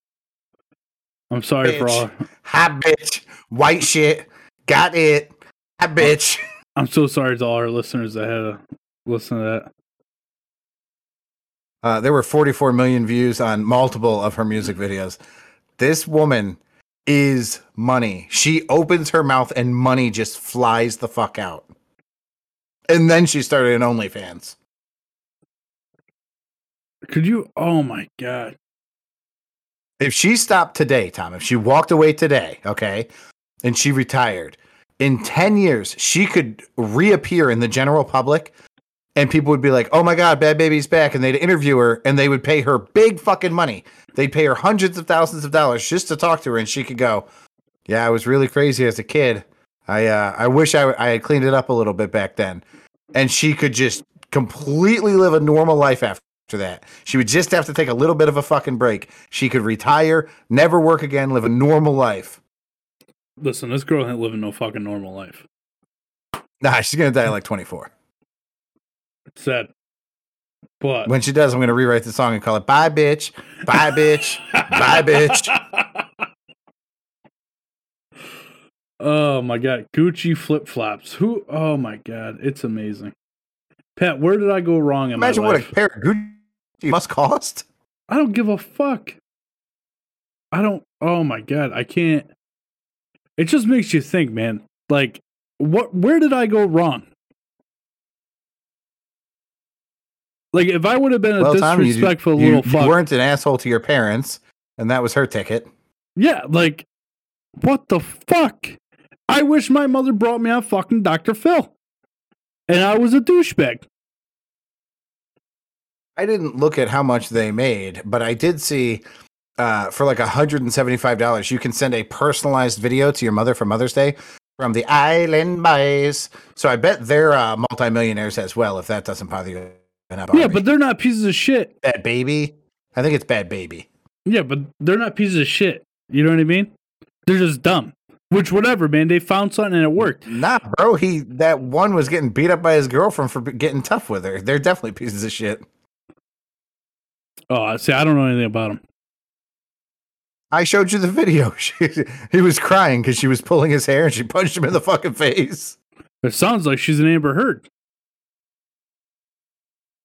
I'm sorry for all. Bitch. Hi bitch. White shit. Got it. Hi bitch. Oh. I'm so sorry to all our listeners that had to listen to that. Uh, there were 44 million views on multiple of her music videos. This woman is money. She opens her mouth and money just flies the fuck out. And then she started an OnlyFans. Could you? Oh my god! If she stopped today, Tom, if she walked away today, okay, and she retired, in 10 years, she could reappear in the general public and people would be like, oh my God, Bhad Bhabie's back. And they'd interview her and they would pay her big fucking money. They'd pay her hundreds of thousands of dollars just to talk to her. And she could go, yeah, I was really crazy as a kid. I, uh, I wish I, I had cleaned it up a little bit back then. And she could just completely live a normal life after that. She would just have to take a little bit of a fucking break. She could retire, never work again, live a normal life. Listen, this girl ain't living no fucking normal life. Nah, she's gonna die at like 24. It's sad. But When she does, I'm gonna rewrite the song and call it "Bye, bitch, bye, bitch, bye, bitch." oh my god, Gucci flip flops. Who? Oh my god, it's amazing. Pat, where did I go wrong in Imagine what a pair of Gucci must cost. I don't give a fuck. I don't. Oh my god, I can't. It just makes you think, man. Like, what? Where did I go wrong? Like, if I would have been a Well, Tom, you, disrespectful you, little you fuck, you weren't an asshole to your parents, and that was her ticket. yeah, like, what the fuck? I wish my mother brought me on fucking Dr. Phil. And I was a douchebag. I didn't look at how much they made, but I did see uh, for like $175, you can send a personalized video to your mother for Mother's Day from the Island Boys. So I bet they're uh, multimillionaires as well, if that doesn't bother you. enough. Yeah, but they're not pieces of shit. Bhad Bhabie? I think it's Bhad Bhabie. Yeah, but they're not pieces of shit. You know what I mean? They're just dumb. Which, whatever, man. They found something and it worked. Nah, bro. He that one was getting beat up by his girlfriend for getting tough with her. They're definitely pieces of shit. Oh, see, I don't know anything about them. I showed you the video. She, he was crying because she was pulling his hair and she punched him in the fucking face. It sounds like she's an Amber Heard.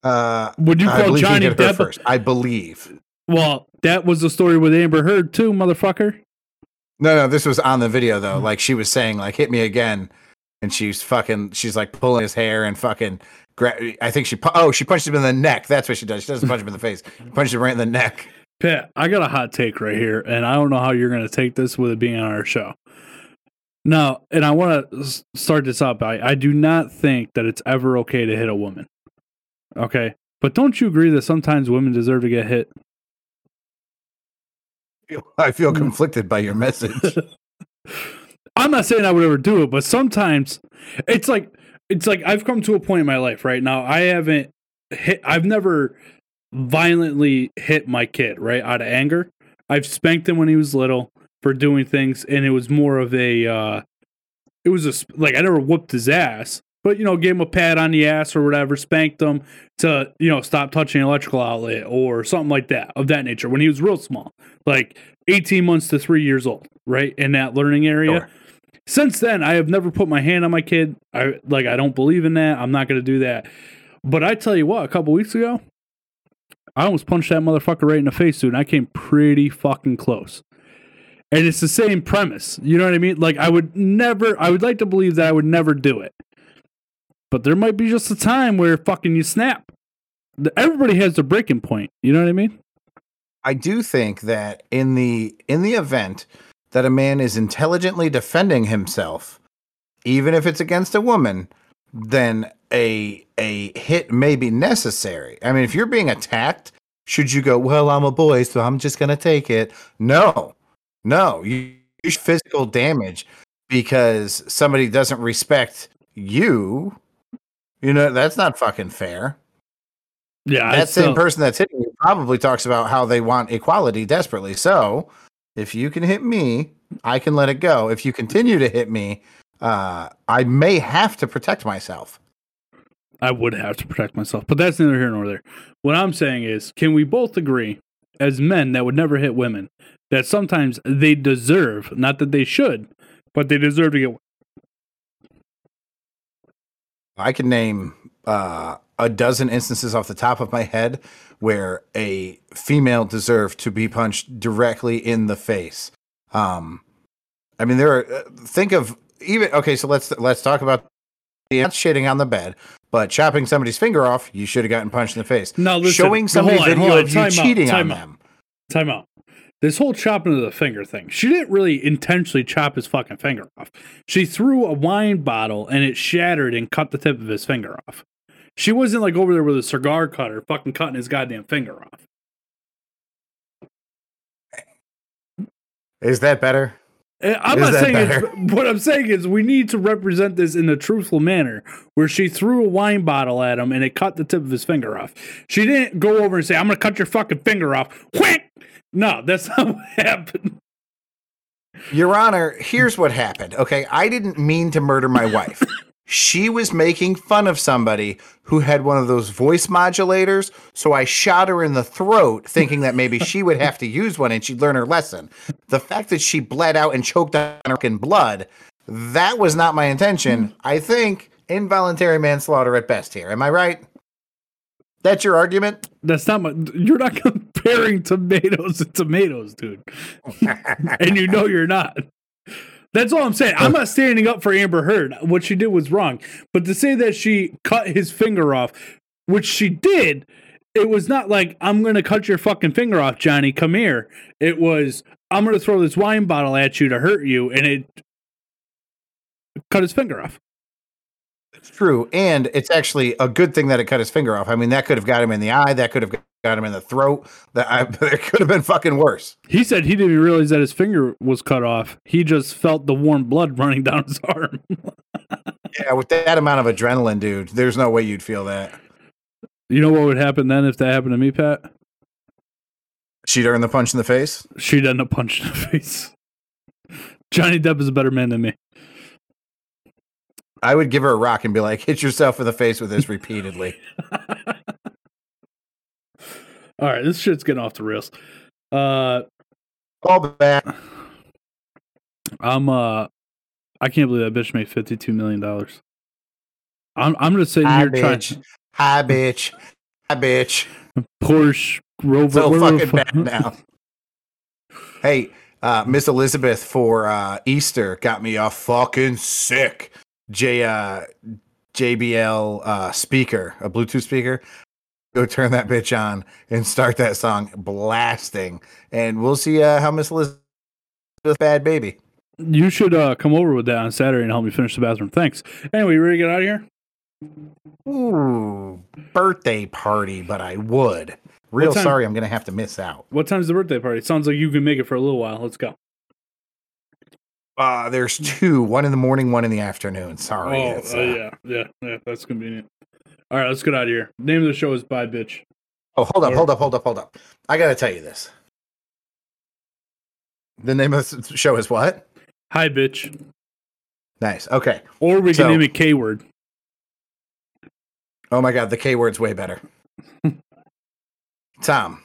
Uh, Would you call Johnny Depp? first? I believe. Well, that was the story with Amber Heard too, motherfucker. No, no, this was on the video though. Like she was saying, like hit me again, and she's fucking. She's like pulling his hair and fucking. Gra- I think she. pu- Oh, she punched him in the neck. That's what she does. She doesn't punch him in the face. She Punched him right in the neck. Pat, I got a hot take right here, and I don't know how you're going to take this with it being on our show. Now, and I want to start this up. I, I do not think that it's ever okay to hit a woman. Okay. But don't you agree that sometimes women deserve to get hit? I feel hmm. conflicted by your message. I'm not saying I would ever do it, but sometimes it's like it's like I've come to a point in my life right now. I haven't hit. I've never violently hit my kid right out of anger. I've spanked him when he was little for doing things, and it was more of a. uh It was a like I never whooped his ass, but you know, gave him a pat on the ass or whatever, spanked him to you know stop touching an electrical outlet or something like that of that nature when he was real small, like 18 months to three years old, right in that learning area since then i have never put my hand on my kid i like i don't believe in that i'm not going to do that but i tell you what a couple weeks ago i almost punched that motherfucker right in the face dude and i came pretty fucking close. And it's the same premise you know what i mean? Like i would never i would like to believe that i would never do it. But there might be just a time where fucking you snap. Everybody has their breaking point you know what i mean? I do think that in the in the event that a man is intelligently defending himself, even if it's against a woman, then a a hit may be necessary. I mean, if you're being attacked, should you go, "Well, I'm a boy, so I'm just going to take it." No. No, you, you physical damage because somebody doesn't respect you. You know, that's not fucking fair. yeah that same person that's hitting you probably talks about how they want equality desperately. So if you can hit me, I can let it go. If you continue to hit me, uh, I may have to protect myself. I would have to protect myself, but that's neither here nor there. What I'm saying is, can we both agree, as men that would never hit women, that sometimes they deserve, not that they should, but they deserve to get. I can name uh, a dozen instances off the top of my head where a female deserved to be punched directly in the face. Um, I mean, there are. Uh, think of even okay. So let's let's talk about not shitting on the bed, but chopping somebody's finger off. You should have gotten punched in the face. No, listen, showing somebody hold on, video hold of you time out, cheating on out. them. Time out. This whole chopping of the finger thing, she didn't really intentionally chop his fucking finger off. She threw a wine bottle and it shattered and cut the tip of his finger off. She wasn't like over there with a cigar cutter fucking cutting his goddamn finger off. Is that better? I'm Is not saying it's, what I'm saying is we need to represent this in a truthful manner where she threw a wine bottle at him and it cut the tip of his finger off. She didn't go over and say, I'm going to cut your fucking finger off. Whack! No, that's not what happened. Your Honor, here's what happened. Okay, I didn't mean to murder my wife. she was making fun of somebody who had one of those voice modulators, so I shot her in the throat, thinking that maybe she would have to use one and she'd learn her lesson. The fact that she bled out and choked on her blood, that was not my intention. I think involuntary manslaughter at best here. Am I right? That's your argument? That's not my. You're not comparing tomatoes to tomatoes, dude. and you know you're not. That's all I'm saying. I'm not standing up for Amber Heard. What she did was wrong. But to say that she cut his finger off, which she did, it was not like, I'm going to cut your fucking finger off, Johnny. Come here. It was, I'm going to throw this wine bottle at you to hurt you. And it, cut his finger off. It's true, and it's actually a good thing that it cut his finger off. I mean, that could have got him in the eye. That could have got him in the throat. That I, it could have been fucking worse. He said he didn't realize that his finger was cut off. He just felt the warm blood running down his arm. Yeah, with that amount of adrenaline, dude, there's no way you'd feel that. you know what would happen then if that happened to me, Pat? She'd earn the punch in the face. She'd end up punching in the face. Johnny Depp is a better man than me. I would give her a rock and be like, "Hit yourself in the face with this repeatedly." All right, this shit's getting off the rails. Uh, Call back. I'm uh, I can't believe that bitch made fifty two million dollars. I'm I'm just sitting Hi, here trying bitch. Hi, bitch. Hi, bitch. Porsche Rover. So fucking bad now. hey, uh, Miss Elizabeth for uh, Easter got me a fucking sick J uh, JBL uh, speaker, a Bluetooth speaker. Go turn that bitch on and start that song blasting, and we'll see uh, how Miss Elizabeth bad baby. You should uh come over with that on Saturday and help me finish the bathroom. Thanks. Anyway, you ready to get out of here? Ooh, birthday party, but I would. Real sorry, I'm gonna have to miss out. What time's the birthday party? Sounds like you can make it for a little while. Let's go. Uh, there's two, one in the morning, one in the afternoon. Sorry. oh, uh, uh, yeah, yeah, yeah. That's convenient. All right, let's get out of here. Name of the show is Bye Bitch. Oh, hold up, hold up, hold up, hold up. I gotta tell you this. The name of the show is what? Hi Bitch. Nice. Okay. Or we can So- name it K word. Oh my god, the K word's way better. Tom,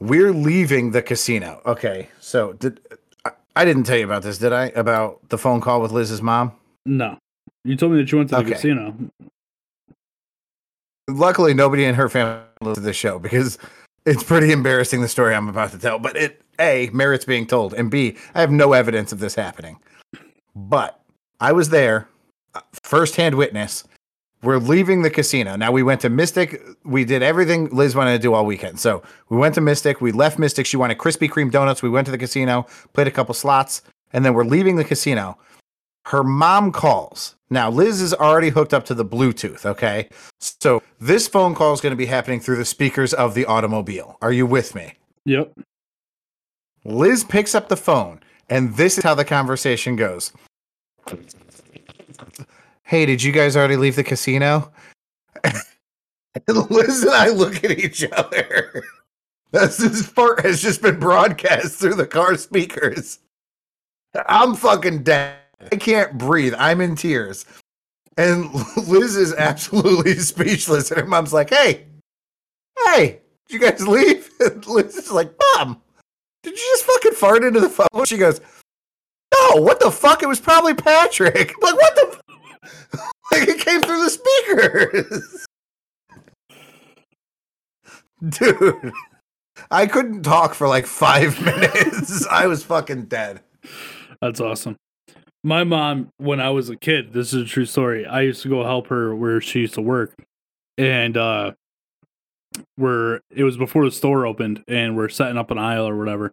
we're leaving the casino. Okay. So did I, I didn't tell you about this, did I? About the phone call with Liz's mom? No. You told me that you went to the Okay. casino. Luckily, nobody in her family listens to this show because it's pretty embarrassing the story I'm about to tell. But it A, merits being told, and B, I have no evidence of this happening. But I was there, uh, firsthand witness. We're leaving the casino. Now we went to Mystic. We did everything Liz wanted to do all weekend. So we went to Mystic. We left Mystic. She wanted Krispy Kreme donuts. We went to the casino, played a couple slots, and then we're leaving the casino. Her mom calls. Now Liz is already hooked up to the Bluetooth. Okay, so this phone call is going to be happening through the speakers of the automobile. Are you with me? Yep. Liz picks up the phone, and this is how the conversation goes. Hey, did you guys already leave the casino? and Liz and I look at each other. This this part has just been broadcast through the car speakers. I'm fucking dead. I can't breathe. I'm in tears. And Liz is absolutely speechless. And her mom's like, hey, hey, did you guys leave? And Liz is like, Mom, did you just fucking fart into the phone? She goes, No, what the fuck? It was probably Patrick. Like, what the? f-? like, it came through the speakers. Dude, I couldn't talk for like five minutes. I was fucking dead. That's awesome. My mom, when I was a kid, this is a true story. I used to go help her where she used to work, and uh, we're it was before the store opened, and we're setting up an aisle or whatever.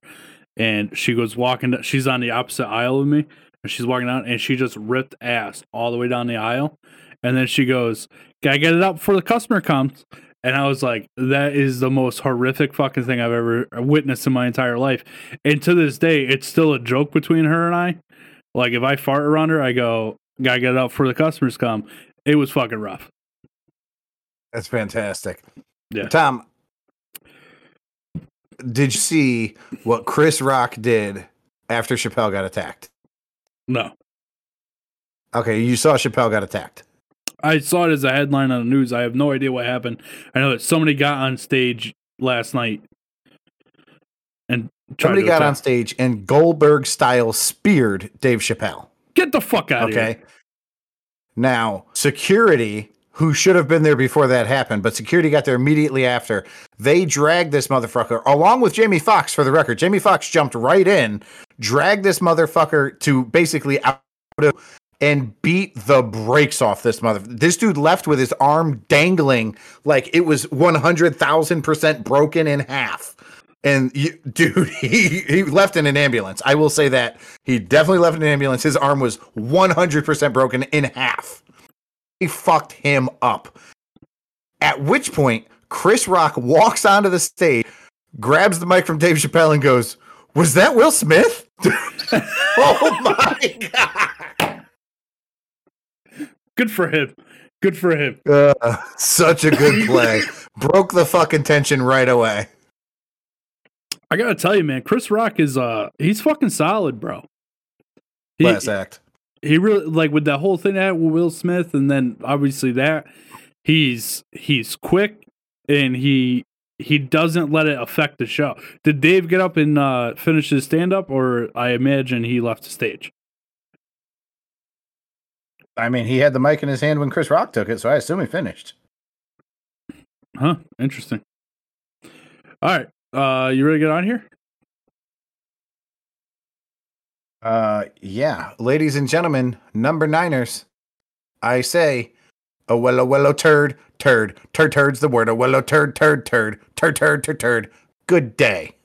And she goes walking. She's on the opposite aisle of me, and she's walking down, and she just ripped ass all the way down the aisle. And then she goes, "Gotta get it out before the customer comes." And I was like, that is the most horrific fucking thing I've ever witnessed in my entire life. And to this day, it's still a joke between her and I. Like if I fart around her, I go, gotta get it out before the customers come. It was fucking rough. That's fantastic. Yeah. Tom, did you see what Chris Rock did after Chappelle got attacked? No. Okay, you saw Chappelle got attacked. I saw it as a headline on the news. I have no idea what happened. I know that somebody got on stage last night and Somebody got on stage and Goldberg style speared Dave Chappelle. Get the fuck out of Okay. here. Now, security, who should have been there before that happened, but security got there immediately after. They dragged this motherfucker along with Jamie Foxx for the record. Jamie Foxx jumped right in, dragged this motherfucker to basically out of and beat the brakes off this mother. This dude left with his arm dangling like it was 100,000% broken in half. And you, dude, he he left in an ambulance. I will say that he definitely left in an ambulance. His arm was 100% broken in half. He fucked him up. At which point, Chris Rock walks onto the stage, grabs the mic from Dave Chappelle, and goes, "Was that Will Smith?" oh my god! Good for him. Good for him. Uh, such a good play. Broke the fucking tension right away. I gotta tell you, man, Chris Rock is uh he's fucking solid, bro. He, Last act. he really like with that whole thing that with Will Smith, and then obviously that he's he's quick and he he doesn't let it affect the show. Did Dave get up and uh, finish his stand up, or I imagine he left the stage? I mean, he had the mic in his hand when Chris Rock took it, so I assume he finished. Huh? Interesting. All right, uh, you ready to get on here? Uh, yeah, ladies and gentlemen, number niners, I say, a wello wello turd, turd, turd, turd's the word, a wello turd, turd, turd, turd, turd, turd, turd. Good day.